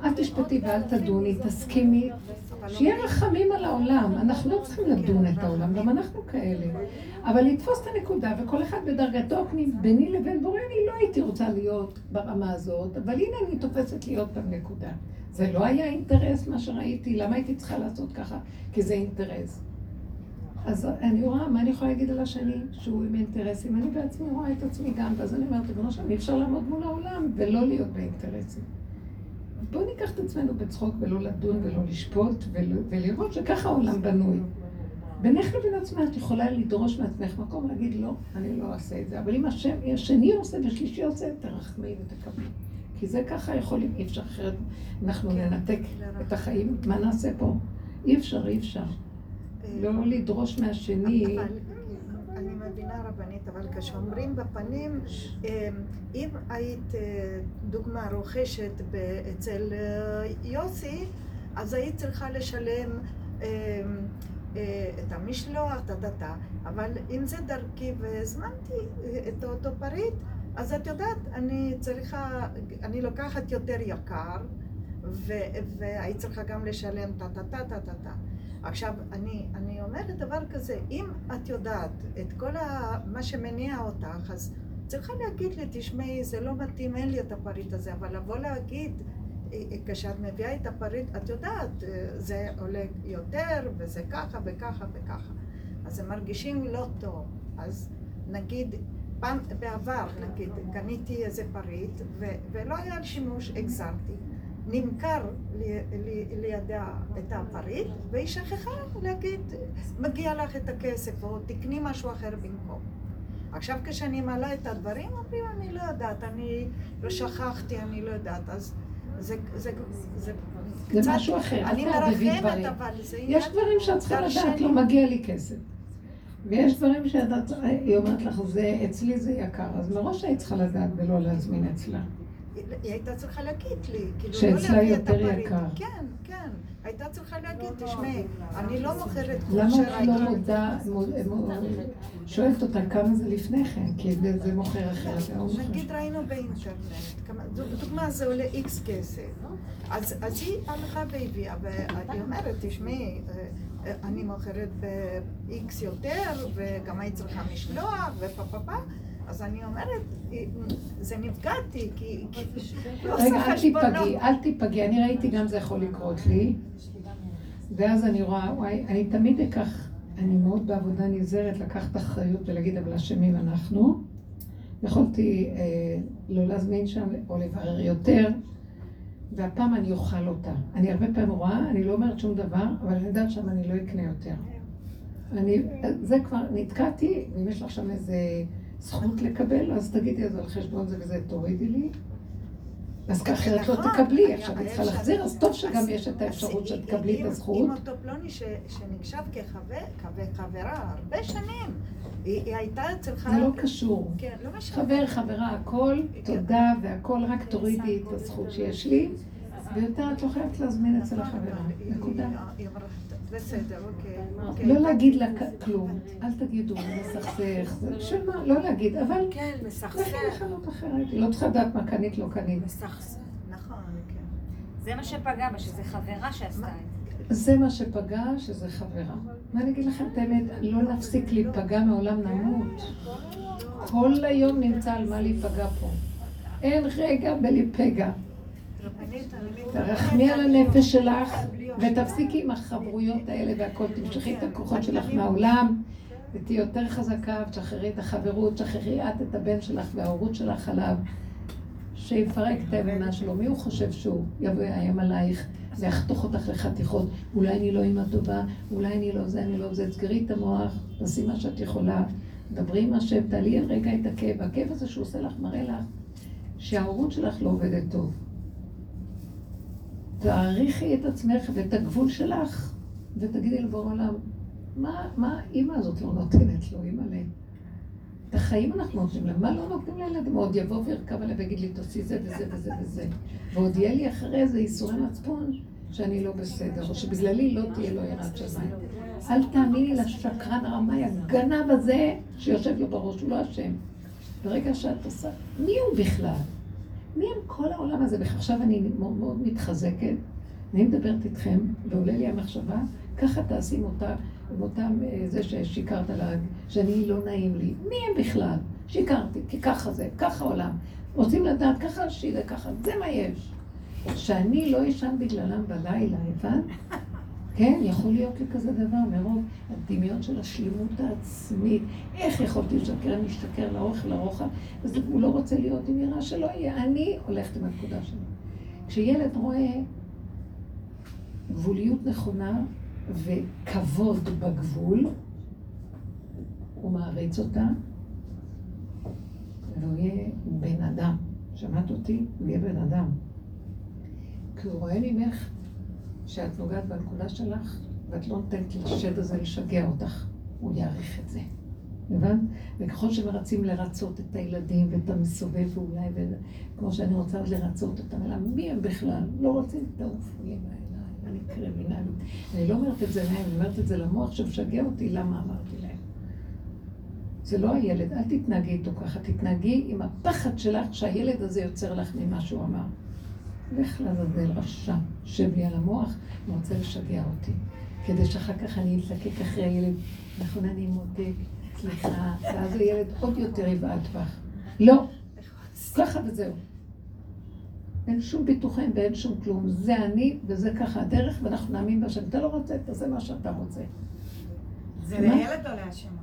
אל תשפטי ואל תדוני, תסכימי, שיהיה רחמים על העולם. אנחנו לא צריכים לדון את העולם, גם אנחנו כאלה. אבל לתפוס את הנקודה, וכל אחד בדרגתו הפנים, ביני לבין בורא, אני לא הייתי רוצה להיות ברמה הזאת, אבל הנה אני תופסת להיות בנקודה. זה לא היה אינטרס מה שראיתי, למה הייתי צריכה לעשות ככה? כי זה אינטרס. אז אני רואה, מה אני יכולה להגיד על השני שהוא עם אינטרסים? אני בעצמי רואה את עצמי גם, ואז אני אומרת, ריבונו שלום, אי אפשר לעמוד מול העולם ולא להיות באינטרסים. בואו ניקח את עצמנו בצחוק ולא לדון ולא לשפוט ולראות שככה העולם בנוי. בינך לבין עצמך את יכולה לדרוש מעצמך מקום להגיד לא, אני לא אעשה את זה. אבל אם השם, השני עושה ושלישי עושה, תרחמי ותקבלי. כי זה ככה יכולים, אי אפשר אחרת, אנחנו ננתק את החיים, מה נעשה פה? אי אפשר, אי אפשר. לא לדרוש מהשני. אבל אני מבינה רבנית, אבל כשאומרים בפנים, אה, אם היית אה, דוגמה רוכשת אצל אה, יוסי, אז היית צריכה לשלם אה, אה, את המשלוח, טה-טה-טה, אבל אם זה דרכי והזמנתי את אותו פריט, אז את יודעת, אני צריכה, אני לוקחת יותר יקר, והיית צריכה גם לשלם טה-טה-טה-טה-טה. עכשיו, אני, אני אומרת דבר כזה, אם את יודעת את כל ה, מה שמניע אותך, אז צריכה להגיד לי, תשמעי, זה לא מתאים, אין לי את הפריט הזה, אבל לבוא להגיד, אה, אה, כשאת מביאה את הפריט, את יודעת, אה, זה עולה יותר, וזה ככה וככה וככה. אז הם מרגישים לא טוב. אז נגיד, פעם, בעבר, נגיד, קניתי איזה פריט, ו, ולא היה שימוש, החזרתי. נמכר לי- לי- לידה את הפריט, והיא שכחה להגיד, מגיע לך את הכסף, או תקני משהו אחר במקום. עכשיו כשאני מעלה את הדברים, אומרים, אני לא יודעת, אני לא שכחתי, אני לא יודעת, אז זה, זה, זה, זה משהו אחר, אני מרחמת. אבל זה יש דברים שאת צריכה לדעת. לא מגיע לי כסף. ויש דברים שאת, היא אומרת לך, זה, אצלי זה יקר, אז מראש היית צריכה לדעת ולא להזמין אצלה. היא הייתה צריכה להגיד לי, כאילו לא להביא את יותר הפריט. יקר. כן, כן. הייתה צריכה להגיד, תשמעי, אני לא מוכרת למה את לא מודה, מוד- מוד- שואלת אותה כמה זה לפני כן, כי זה מוכר אחרת. לא. נגיד ראינו באינטרנט, דוגמה זה עולה איקס כסף. אז, אז היא הלכה והביאה, והיא אומרת, תשמעי, אה, אה, אני מוכרת ב-X יותר, וגם היית צריכה משלוח, ופה פה פה. אז אני אומרת, זה נפגעתי, כי לא רגע, אל. תיפגעי, אל תיפגעי, אני ראיתי גם זה יכול לקרות לי. ואז אני רואה, וואי, אני תמיד אקח, אני מאוד בעבודה נזהרת לקחת אחריות ולהגיד, אבל אשמים אנחנו. יכולתי אה, לא להזמין שם או לברר יותר, והפעם אני אוכל אותה. אני הרבה פעמים רואה, אני לא אומרת שום דבר, אבל אני יודעת שם אני לא אקנה יותר. אני, זה כבר, נתקעתי, ואם יש לך שם איזה זכות לקבל, אז תגידי, אז על חשבון זה וזה תורידי לי. אז ככה אחרת לא נכון, תקבלי, עכשיו היה צריכה להחזיר, אז טוב שגם יש את האפשרות שאת תקבלי את הזכות. אם אותו פלוני שנחשב כחבר, כחברה הרבה שנים, היא הייתה צריכה... זה לא קשור. כן, לא. חבר, חברה, הכל, תודה והכל, רק תורידי את הזכות שיש לי, ויותר את לא חייבת להזמין אצל החברה. נקודה. בסדר, אוקיי. אוקיי. לא להגיד לה כלום, אל תגידו, מסכסך, בשביל מה, לא להגיד, אבל כן, לכי מסכסך. לחנות אחרת, היא לא צריכה לדעת מה קנית, לא קנית. מסכסך. נכון, כן. זה מה שפגע בה, שזה חברה שעשתה את זה. זה מה שפגע, שזה חברה. מה אני אגיד לכם את האמת? לא נפסיק להיפגע מעולם נמות. כל היום נמצא על מה להיפגע פה. אין רגע בלי פגע. תרחמי על הנפש שלך ותפסיקי עם החברויות האלה והכל. תמשכי את הכוחות שלך מהעולם ותהיי יותר חזקה ותשחררי את החברות, תשחררי את את הבן שלך וההורות שלך עליו. שיפרק את האמונה שלו. מי הוא חושב שהוא יבוא יאיים עלייך ויחתוך אותך לחתיכות? אולי אני לא אימא טובה, אולי אני לא זה, אני לא זה. תסגרי את המוח, תעשי מה שאת יכולה. דברי עם השם, תעלי רגע את הכאב. הכאב הזה שהוא עושה לך מראה לך שההורות שלך לא עובדת טוב. תעריכי את עצמך ואת הגבול שלך, ותגידי לבורא עולם, מה, מה אימא הזאת לא נותנת לו, אימא לב? את החיים אנחנו נותנים להם, מה לא נותנים לילדים? עוד יבוא וירכב עליי ויגיד לי, תעשי זה וזה וזה וזה. ועוד יהיה לי אחרי זה ייסורי מצפון שאני לא בסדר, או שבגללי לא תהיה לו יראת שמיים. אל תאמיני לשקרן הרמאי, הגנב הזה שיושב לו בראש, הוא לא אשם. ברגע שאת עושה, מי הוא בכלל? מי הם כל העולם הזה? ועכשיו אני מאוד, מאוד מתחזקת, אני מדברת איתכם, ועולה לי המחשבה, ככה תעשי עם אותה, עם אותם, אה, זה ששיקרת לה, שאני לא נעים לי. מי הם בכלל? שיקרתי, כי ככה זה, ככה עולם. רוצים לדעת, ככה שיהיה ככה, זה מה יש. שאני לא אשן בגללם בלילה, הבנת? כן, יכול להיות לי כזה דבר מרוב הדמיון של השלימות העצמית. איך יכולתי לשקר? אני אשתכר לאורך ולרוחב, אז הוא לא רוצה להיות עם יראה שלא יהיה. אני הולכת עם הנקודה שלי. כשילד רואה גבוליות נכונה וכבוד בגבול, הוא מעריץ אותה, והוא יהיה בן אדם. שמעת אותי? הוא יהיה בן אדם. כי הוא רואה ממך שאת נוגעת בנקודה שלך, ואת לא נותנת לשד הזה לשגע אותך. הוא יעריך את זה. הבנת? וככל שמרצים לרצות את הילדים ואת המסובב ואולי, כמו שאני רוצה לרצות אותם, אלא מי הם בכלל? לא רוצים, תעופו לי מהעיניים, אני קרימינלית. אני לא אומרת את זה להם, אני אומרת את זה למוח שמשגע אותי, למה אמרתי להם? זה לא הילד, אל תתנהגי איתו ככה, תתנהגי עם הפחד שלך שהילד הזה יוצר לך ממה שהוא אמר. לך לעזאזל רשע, שב לי על המוח, הוא רוצה לשגע אותי. כדי שאחר כך אני אתלקק אחרי הילד, נכון אני מותק, סליחה, ואז הילד עוד יותר יבעט בך. לא, ככה וזהו. אין שום ביטוחים ואין שום כלום. זה אני וזה ככה הדרך, ואנחנו נאמין בשם. אתה לא רוצה, תעשה מה שאתה רוצה. זה לילד או להשם?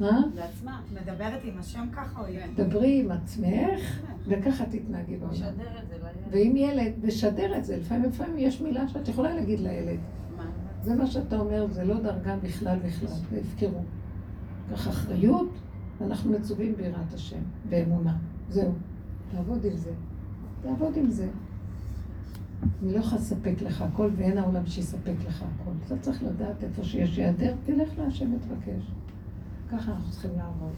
מה? לעצמה. מדברת עם השם ככה או ילד? דברי עם עצמך, וככה תתנהגי בעולם. לשדר את זה לילד. ואם ילד, ושדר את זה, לפעמים לפעמים יש מילה שאת יכולה להגיד לילד. זה מה שאתה אומר, זה לא דרגה בכלל בכלל, זה הפקרו. קח אחריות, ואנחנו מצווים ביראת השם, באמונה. זהו, תעבוד עם זה. תעבוד עם זה. אני לא יכולה לספק לך הכל, ואין העולם שיספק לך הכל. אתה צריך לדעת איפה שיש היעדר, תלך להשם ותבקש. ככה אנחנו צריכים לעבוד.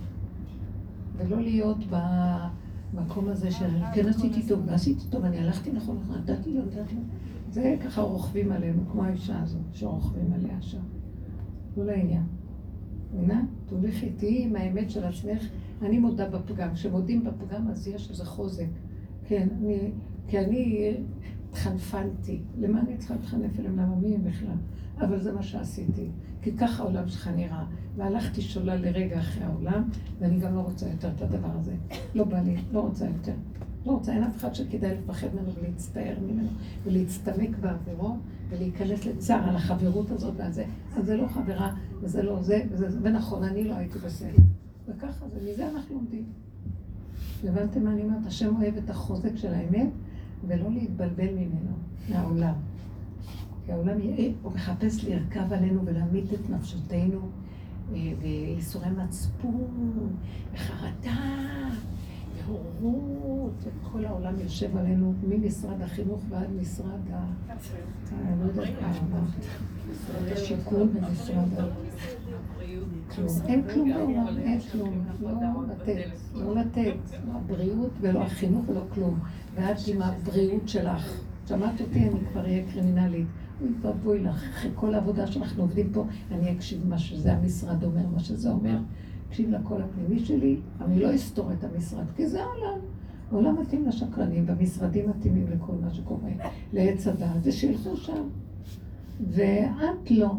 ולא להיות במקום הזה שאני כן עשיתי טוב, ועשיתי טוב, אני הלכתי נכון, נתתי לו, נתתי. זה ככה רוכבים עלינו, כמו האישה הזאת, שרוכבים עליה שם. לא לעניין. מבינה? תוליכי, תהיי עם האמת של עצמך. אני מודה בפגם. כשמודים בפגם אז יש איזה חוזק. כן, אני, כי אני התחנפנתי. למה אני צריכה להתחנף אליהם? למה מי הם בכלל? אבל זה מה שעשיתי. כי ככה העולם שלך נראה. והלכתי שולל לרגע אחרי העולם, ואני גם לא רוצה יותר את הדבר הזה. לא בא לי, לא רוצה יותר. לא רוצה, אין אף אחד שכדאי לפחד ממנו ולהצטער ממנו ולהצטמק בעבירו ולהיכנס לצער על החברות הזאת ועל זה. אז זה לא חברה, וזה לא זה, וזה זה, ונכון, אני לא הייתי בסדר. וככה זה, מזה אנחנו לומדים. הבנתם מה אני אומרת? השם אוהב את החוזק של האמת, ולא להתבלבל ממנו, מהעולם. כי העולם הוא מחפש לרכב עלינו ולהמית את נפשותינו וייסורי מצפון, וחרדה, והורות, וכל העולם יושב עלינו, ממשרד החינוך ועד משרד ה... אני לא יודעת מה, משרד השיכון ומשרד ה... אין כלום בעולם, אין כלום. לא לתת, לא לתת. לא הבריאות ולא החינוך ולא כלום. ואת עם הבריאות שלך. שמעת אותי, אני כבר אהיה קרימינלית. אוי ואבוי לך, אחרי כל העבודה שאנחנו עובדים פה, אני אקשיב מה שזה המשרד אומר, מה שזה אומר. אקשיב לקול הפנימי שלי, אני לא אסתור את המשרד, כי זה העולם. העולם מתאים לשקרנים, והמשרדים מתאימים לכל מה שקורה, לעץ הדעת, ושילכו שם. ואת לא.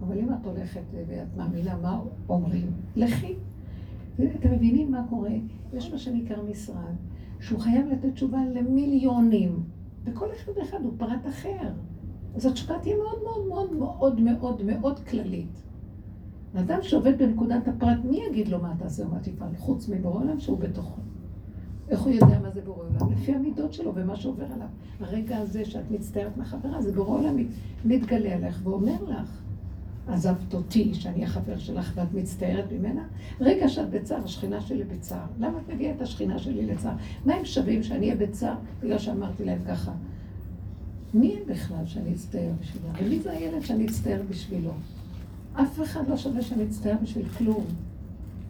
אבל אם את הולכת ואת מאמינה מה אומרים, לכי. אתם מבינים מה קורה? יש מה שנקרא משרד, שהוא חייב לתת תשובה למיליונים, וכל אחד ואחד הוא פרט אחר. אז התשובה תהיה מאוד מאוד מאוד מאוד מאוד מאוד כללית. אדם שעובד בנקודת הפרט, מי יגיד לו מה תעשה ומה תפעל? חוץ מבורא עולם שהוא בתוכו. איך הוא יודע מה זה בורא עולם? לפי המידות שלו ומה שעובר עליו. הרגע הזה שאת מצטערת מהחברה, זה בורא עולם מתגלה עליך ואומר לך, עזבת אותי, שאני החבר שלך ואת מצטערת ממנה? רגע שאת בצער, השכינה שלי בצער. למה את מביאה את השכינה שלי לצער? מה הם שווים שאני אהיה בצער בגלל שאמרתי להם ככה? מי הם בכלל שאני אצטער בשבילם? ומי זה הילד שאני אצטער בשבילו? אף אחד לא שווה שאני אצטער בשביל כלום.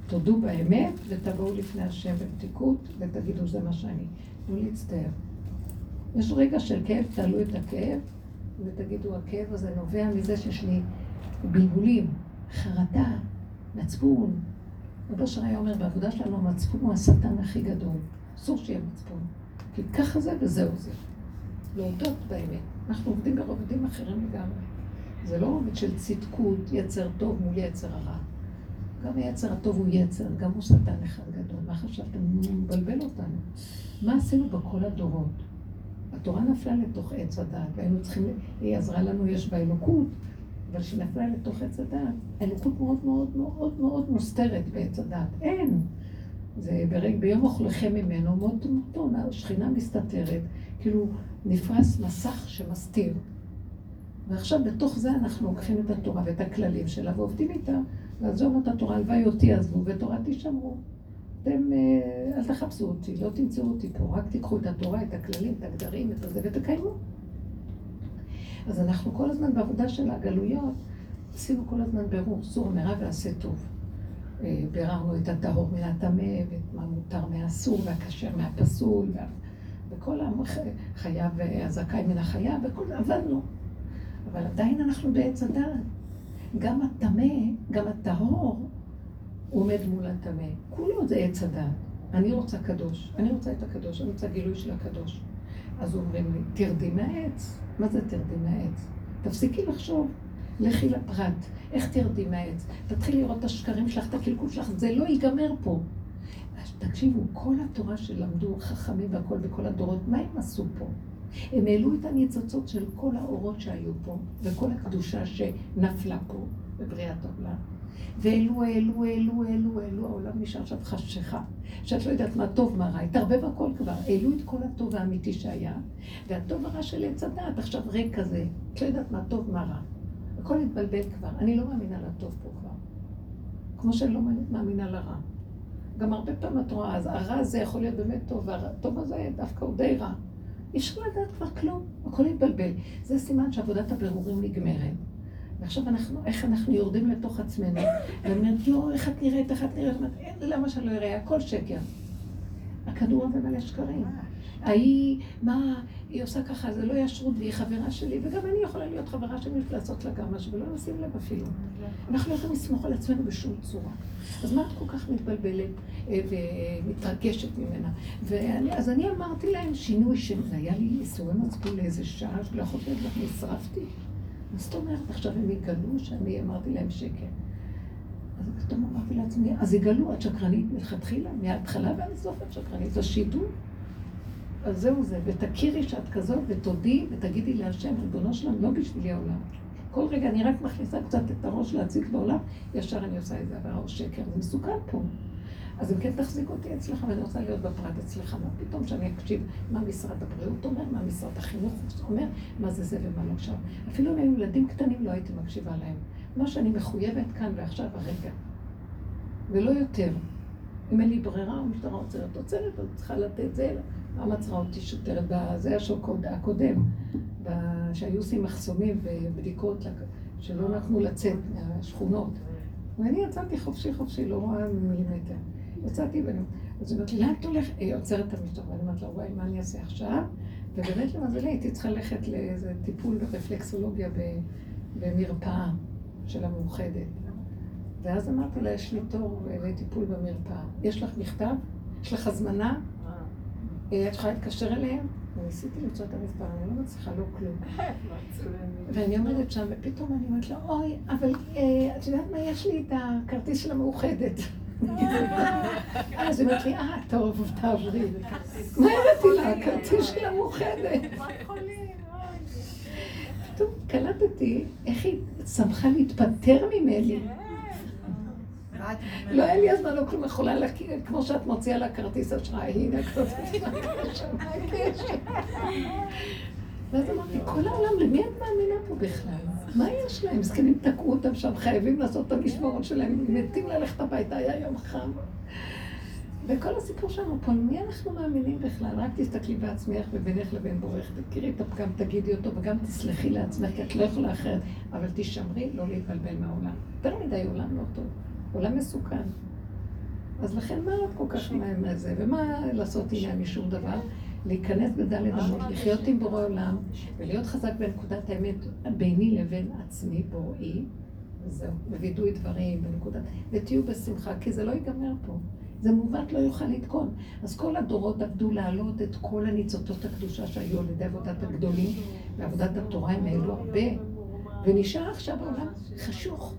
תודו באמת ותבואו לפני השם במתיקות ותגידו זה מה שאני. תנו להצטער. יש רגע של כאב, תעלו את הכאב ותגידו הכאב הזה נובע מזה שיש לי בלבולים, חרטה, מצפון. רבו שר היה אומר, בעבודה שלנו המצפון הוא השטן הכי גדול. אסור שיהיה מצפון. כי ככה זה וזהו זה. להודות באמת. אנחנו עובדים ברובדים אחרים לגמרי. זה לא רובד של צדקות, יצר טוב מול יצר הרע. גם היצר הטוב הוא יצר, גם הוא שטן אחד גדול. מה חשבתם? הוא מבלבל אותנו. מה עשינו בכל הדורות? התורה נפלה לתוך עץ הדעת, והיינו צריכים, היא עזרה לנו, יש בה אלוקות, אבל כשהיא נפלה לתוך עץ הדעת, אלוקות מאוד מאוד מאוד מאוד מוסתרת בעץ הדעת. אין. זה ברג, ביום אוכלכם ממנו, מות מותו, השכינה מסתתרת, כאילו נפרס מסך שמסתיר. ועכשיו בתוך זה אנחנו לוקחים את התורה ואת הכללים שלה ועובדים איתה, לעזוב את התורה, הלוואי אותי עזבו ותורה תשמרו. אתם, אה, אל תחפשו אותי, לא תמצאו אותי פה, רק תיקחו את התורה, את הכללים, את הגדרים, את הזה ותקיימו. אז אנחנו כל הזמן בעבודה של הגלויות, עשינו כל הזמן ברור, סור מרע ועשה טוב. אה, ביררנו את הטהור מן הטמא, ואת מה מותר מהאסור והכשר מהפסול, וכל החייב הזכאי מן החייב, וכל זה עבדנו. אבל עדיין אנחנו בעץ הדעת. גם הטמא, גם הטהור, עומד מול הטמא. כולו זה עץ הדעת. אני רוצה קדוש, אני רוצה את הקדוש, אני רוצה גילוי של הקדוש. אז אומרים לי, תרדי מהעץ. מה זה תרדי מהעץ? תפסיקי לחשוב, לכי לפרט. איך תרדי מהעץ? תתחילי לראות את השקרים שלך, את הקלקול שלך, זה לא ייגמר פה. תקשיבו, כל התורה שלמדו חכמים והכל בכל הדורות, מה הם עשו פה? הם העלו את הניצוצות של כל האורות שהיו פה, וכל הקדושה שנפלה פה בבריאת העולם. והעלו, העלו, העלו, העלו, העלו, העולם נשאר עכשיו חשיכה. שאת לא יודעת מה טוב, מה רע, התערבב הכל כבר. העלו את כל הטוב האמיתי שהיה, והטוב הרע של עץ הדעת עכשיו ריק כזה. את לא יודעת מה טוב, מה רע. הכל התבלבל כבר. אני לא מאמינה לטוב פה כבר. כמו שאני לא מאמינה לרע. גם הרבה פעמים את רואה, אז הרע הזה יכול להיות באמת טוב, והטוב הזה דווקא הוא די רע. אי אפשר לדעת כבר כלום, הכל התבלבל. זה סימן שעבודת הבירורים נגמרת. ועכשיו אנחנו, איך אנחנו יורדים לתוך עצמנו, אומרת, לא, איך את נראית, איך את נראית, למה שאני לא אראה, הכל שקר. הכדור הזה מלא שקרים. ההיא, מה, היא עושה ככה, זה לא ישרות והיא חברה שלי, וגם אני יכולה להיות חברה שלי לעשות לה גם משהו, ולא נשים לב אפילו. אנחנו לא יכולים לסמוך על עצמנו בשום צורה. אז מה את כל כך מתבלבלת אה, ומתרגשת ממנה? ואני, אז אני אמרתי להם שינוי שם, זה היה לי ייסורי מצפון לאיזה שעה, שלא יכולתי להגיד לך, נשרפתי. מה זאת אומרת? עכשיו הם יגלו שאני אמרתי להם שקר. אז פתאום אמרתי לעצמי, אז יגלו, את שקרנית מלכתחילה, מההתחלה ועד הסוף את שקרנית, זה שידור. אז זהו זה, ותכירי שאת כזאת, ותודי, ותגידי להשם, ריבונו שלם, לא בשבילי העולם. כל רגע אני רק מכניסה קצת את הראש להציג בעולם, ישר אני עושה את זה עבירה או שקר, זה מסוכן פה. אז אם כן תחזיק אותי אצלך, ואני רוצה להיות בפרט אצלך, מה פתאום שאני אקשיב מה משרד הבריאות אומר, מה משרד החינוך אומר, מה זה זה ומה לא עכשיו. אפילו אם היו ילדים קטנים לא הייתי מקשיבה להם. מה שאני מחויבת כאן ועכשיו הרגע. ולא יותר. אם אין לי ברירה, המשטרה עוצרת, עוצרת, אז צריכה לתת זה. למה עצרה אותי שוטרת? זה השוק הקודם, שהיו עושים מחסומים ובדיקות שלא נתנו לצאת מהשכונות. ואני יצאתי חופשי חופשי, לא רואה מילימטר. יצאתי ואני... אז היא אומרת לי, לאן את הולכת? היא עוצרת את המשטרה, ואני אומרת לה, וואי, מה אני אעשה עכשיו? ובאמת למזלי הייתי צריכה ללכת לאיזה טיפול ברפלקסולוגיה במרפאה של המאוחדת. ואז אמרתי לה, יש לי תור לטיפול במרפאה. יש לך מכתב? יש לך הזמנה? את יכולה להתקשר אליהם? אני ניסיתי למצוא את המספר, אני לא מצליחה, לא כלום. ואני עומדת שם, ופתאום אני אומרת לה, אוי, אבל אה, את יודעת מה, יש לי את הכרטיס של המאוחדת. אז היא אומרת לי, אה, טוב, תעברי. מה הבאתי לה? הכרטיס של המאוחדת. פתאום קלטתי איך היא שמחה להתפטר ממני. לא היה לי הזמן, לא כלום, יכולה להכיר, כמו שאת מוציאה לה כרטיס אשראי, הנה הכרטיס. ואז אמרתי, כל העולם, למי את מאמינה פה בכלל? מה יש להם? זקנים תקעו אותם שם, חייבים לעשות את המשמרות שלהם, מתים ללכת הביתה, היה יום חם. וכל הסיפור שלנו פה, למי אנחנו מאמינים בכלל? רק תסתכלי בעצמך ובינך לבין בורך, תכירי את הפגם, תגידי אותו, וגם תסלחי לעצמך, כי את לא יכולה אחרת, אבל תשמרי לא להתבלבל מהעולם. יותר מדי עולם לא טוב, עולם מסוכן. אז לכן מה כל כך מהר זה, ומה לעשות עניין משום דבר? להיכנס בדלת אמות, לחיות עם בורא עולם, ולהיות חזק בנקודת האמת ביני לבין עצמי, בוראי, וזהו, ווידוי דברים בנקודת, ותהיו בשמחה, כי זה לא ייגמר פה. זה מעוות לא יוכל לתקון. אז כל הדורות עבדו להעלות את כל הניצוצות הקדושה שהיו על ידי עבודת הגדולים, ועבודת התורה הם העלו הרבה, ונשאר עכשיו העולם חשוך.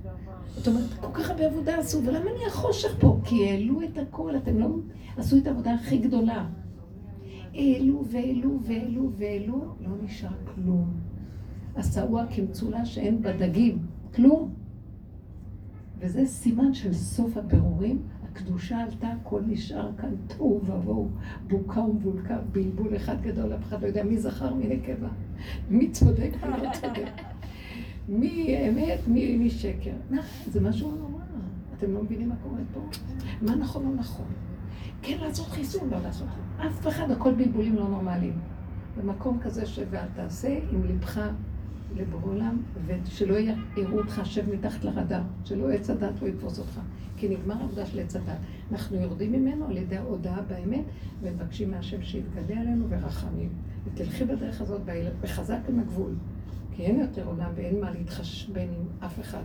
זאת אומרת, כל כך הרבה עבודה עשו, ולמה נהיה חושך פה? כי העלו את הכל, אתם לא... עשו את העבודה הכי גדולה. העלו והעלו והעלו והעלו, לא נשאר כלום. עשאוה כמצולה שאין בה דגים, כלום. וזה סימן של סוף הבירורים. הקדושה עלתה, הכל נשאר כאן תוהו ובוהו, בוקה ומבולקה, בלבול אחד גדול, אף אחד לא יודע מי זכר, מי נקבה, מי צודק מי לא צודק, מי אמת, מי, מי שקר. זה משהו נורא, אתם לא מבינים מה קורה פה? מה נכון או נכון? כן לעשות חיסון, לא לעשות. אף אחד, הכל בלבולים לא נורמליים. במקום כזה ש"ואל תעשה עם לבך לבורא עולם, ושלא יראו אותך שב מתחת לרדאר, שלא עץ הדת לא יתפוס אותך. כי נגמר העבודה של עץ הדת. אנחנו יורדים ממנו על ידי ההודעה באמת, ומבקשים מהשם שיתגלה עלינו ורחמים. ותלכי בדרך הזאת וחזק עם הגבול. כי אין יותר עולם ואין מה להתחשבן עם אף אחד.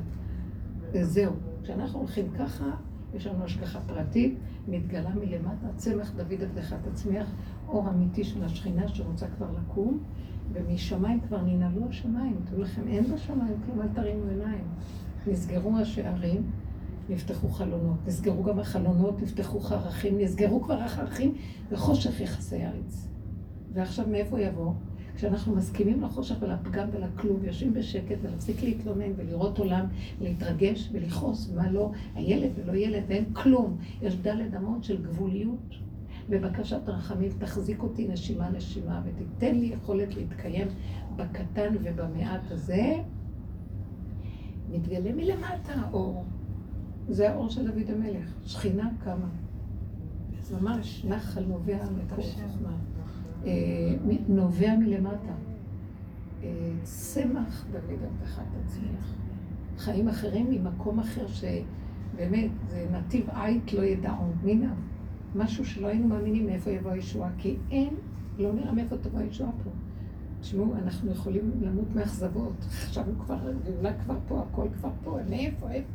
זהו. כשאנחנו הולכים ככה, יש לנו השגחה פרטית, מתגלה מלמטה, צמח דוד עבדך תצמיח, אור אמיתי של השכינה שרוצה כבר לקום, ומשמיים כבר ננעלו השמיים. תראו לכם, אין בשמיים כלום, אל תרימו עיניים. נסגרו השערים, נפתחו חלונות. נסגרו גם החלונות, נפתחו חרכים, נסגרו כבר החרכים, וחושך יחסי ארץ. ועכשיו מאיפה יבוא? כשאנחנו מסכימים לחושך ולפגם ולכלום, יושבים בשקט ולהפסיק להתלונן ולראות עולם, להתרגש ולכעוס, מה לא, הילד ולא ילד, ואין כלום. יש דלת אמות של גבוליות. בבקשת רחמים, תחזיק אותי נשימה נשימה ותיתן לי יכולת להתקיים בקטן ובמעט הזה. מתגלה מלמטה האור. זה האור של דוד המלך. שכינה קמה. ממש נחל נובע מקור חוכמה. אה, נובע מלמטה. אה, צמח דוד עבדך תצמיח. חיים אחרים ממקום אחר שבאמת זה נתיב עית לא ידעו. מינה. משהו שלא היינו מאמינים מאיפה יבוא הישועה, כי אין, לא נראה מאיפה תבוא הישועה פה. תשמעו, אנחנו יכולים למות מאכזבות. חשבנו כבר, גאולה כבר פה, הכל כבר פה, מאיפה, איפה?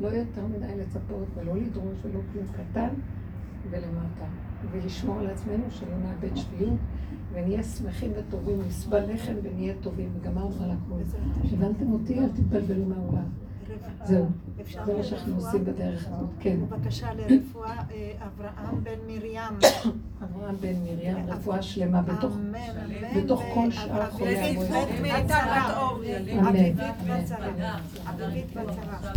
לא יותר מדי לצפות ולא לדרוש ולא כלום קטן ולמטה. ולשמור על עצמנו שלא נאבד שפיות ונהיה שמחים וטובים, נסבל לחם ונהיה טובים, וגמרנו על הכול. הבנתם אותי? אל תתבלבלו מהעולם. זהו, זה מה שאנחנו עושים בדרך הזאת, כן. בבקשה לרפואה אברהם בן מרים. אברהם בן מרים, רפואה שלמה בתוך כל שאר חולי המועד. אביבית בצרה. אביבית בצרה.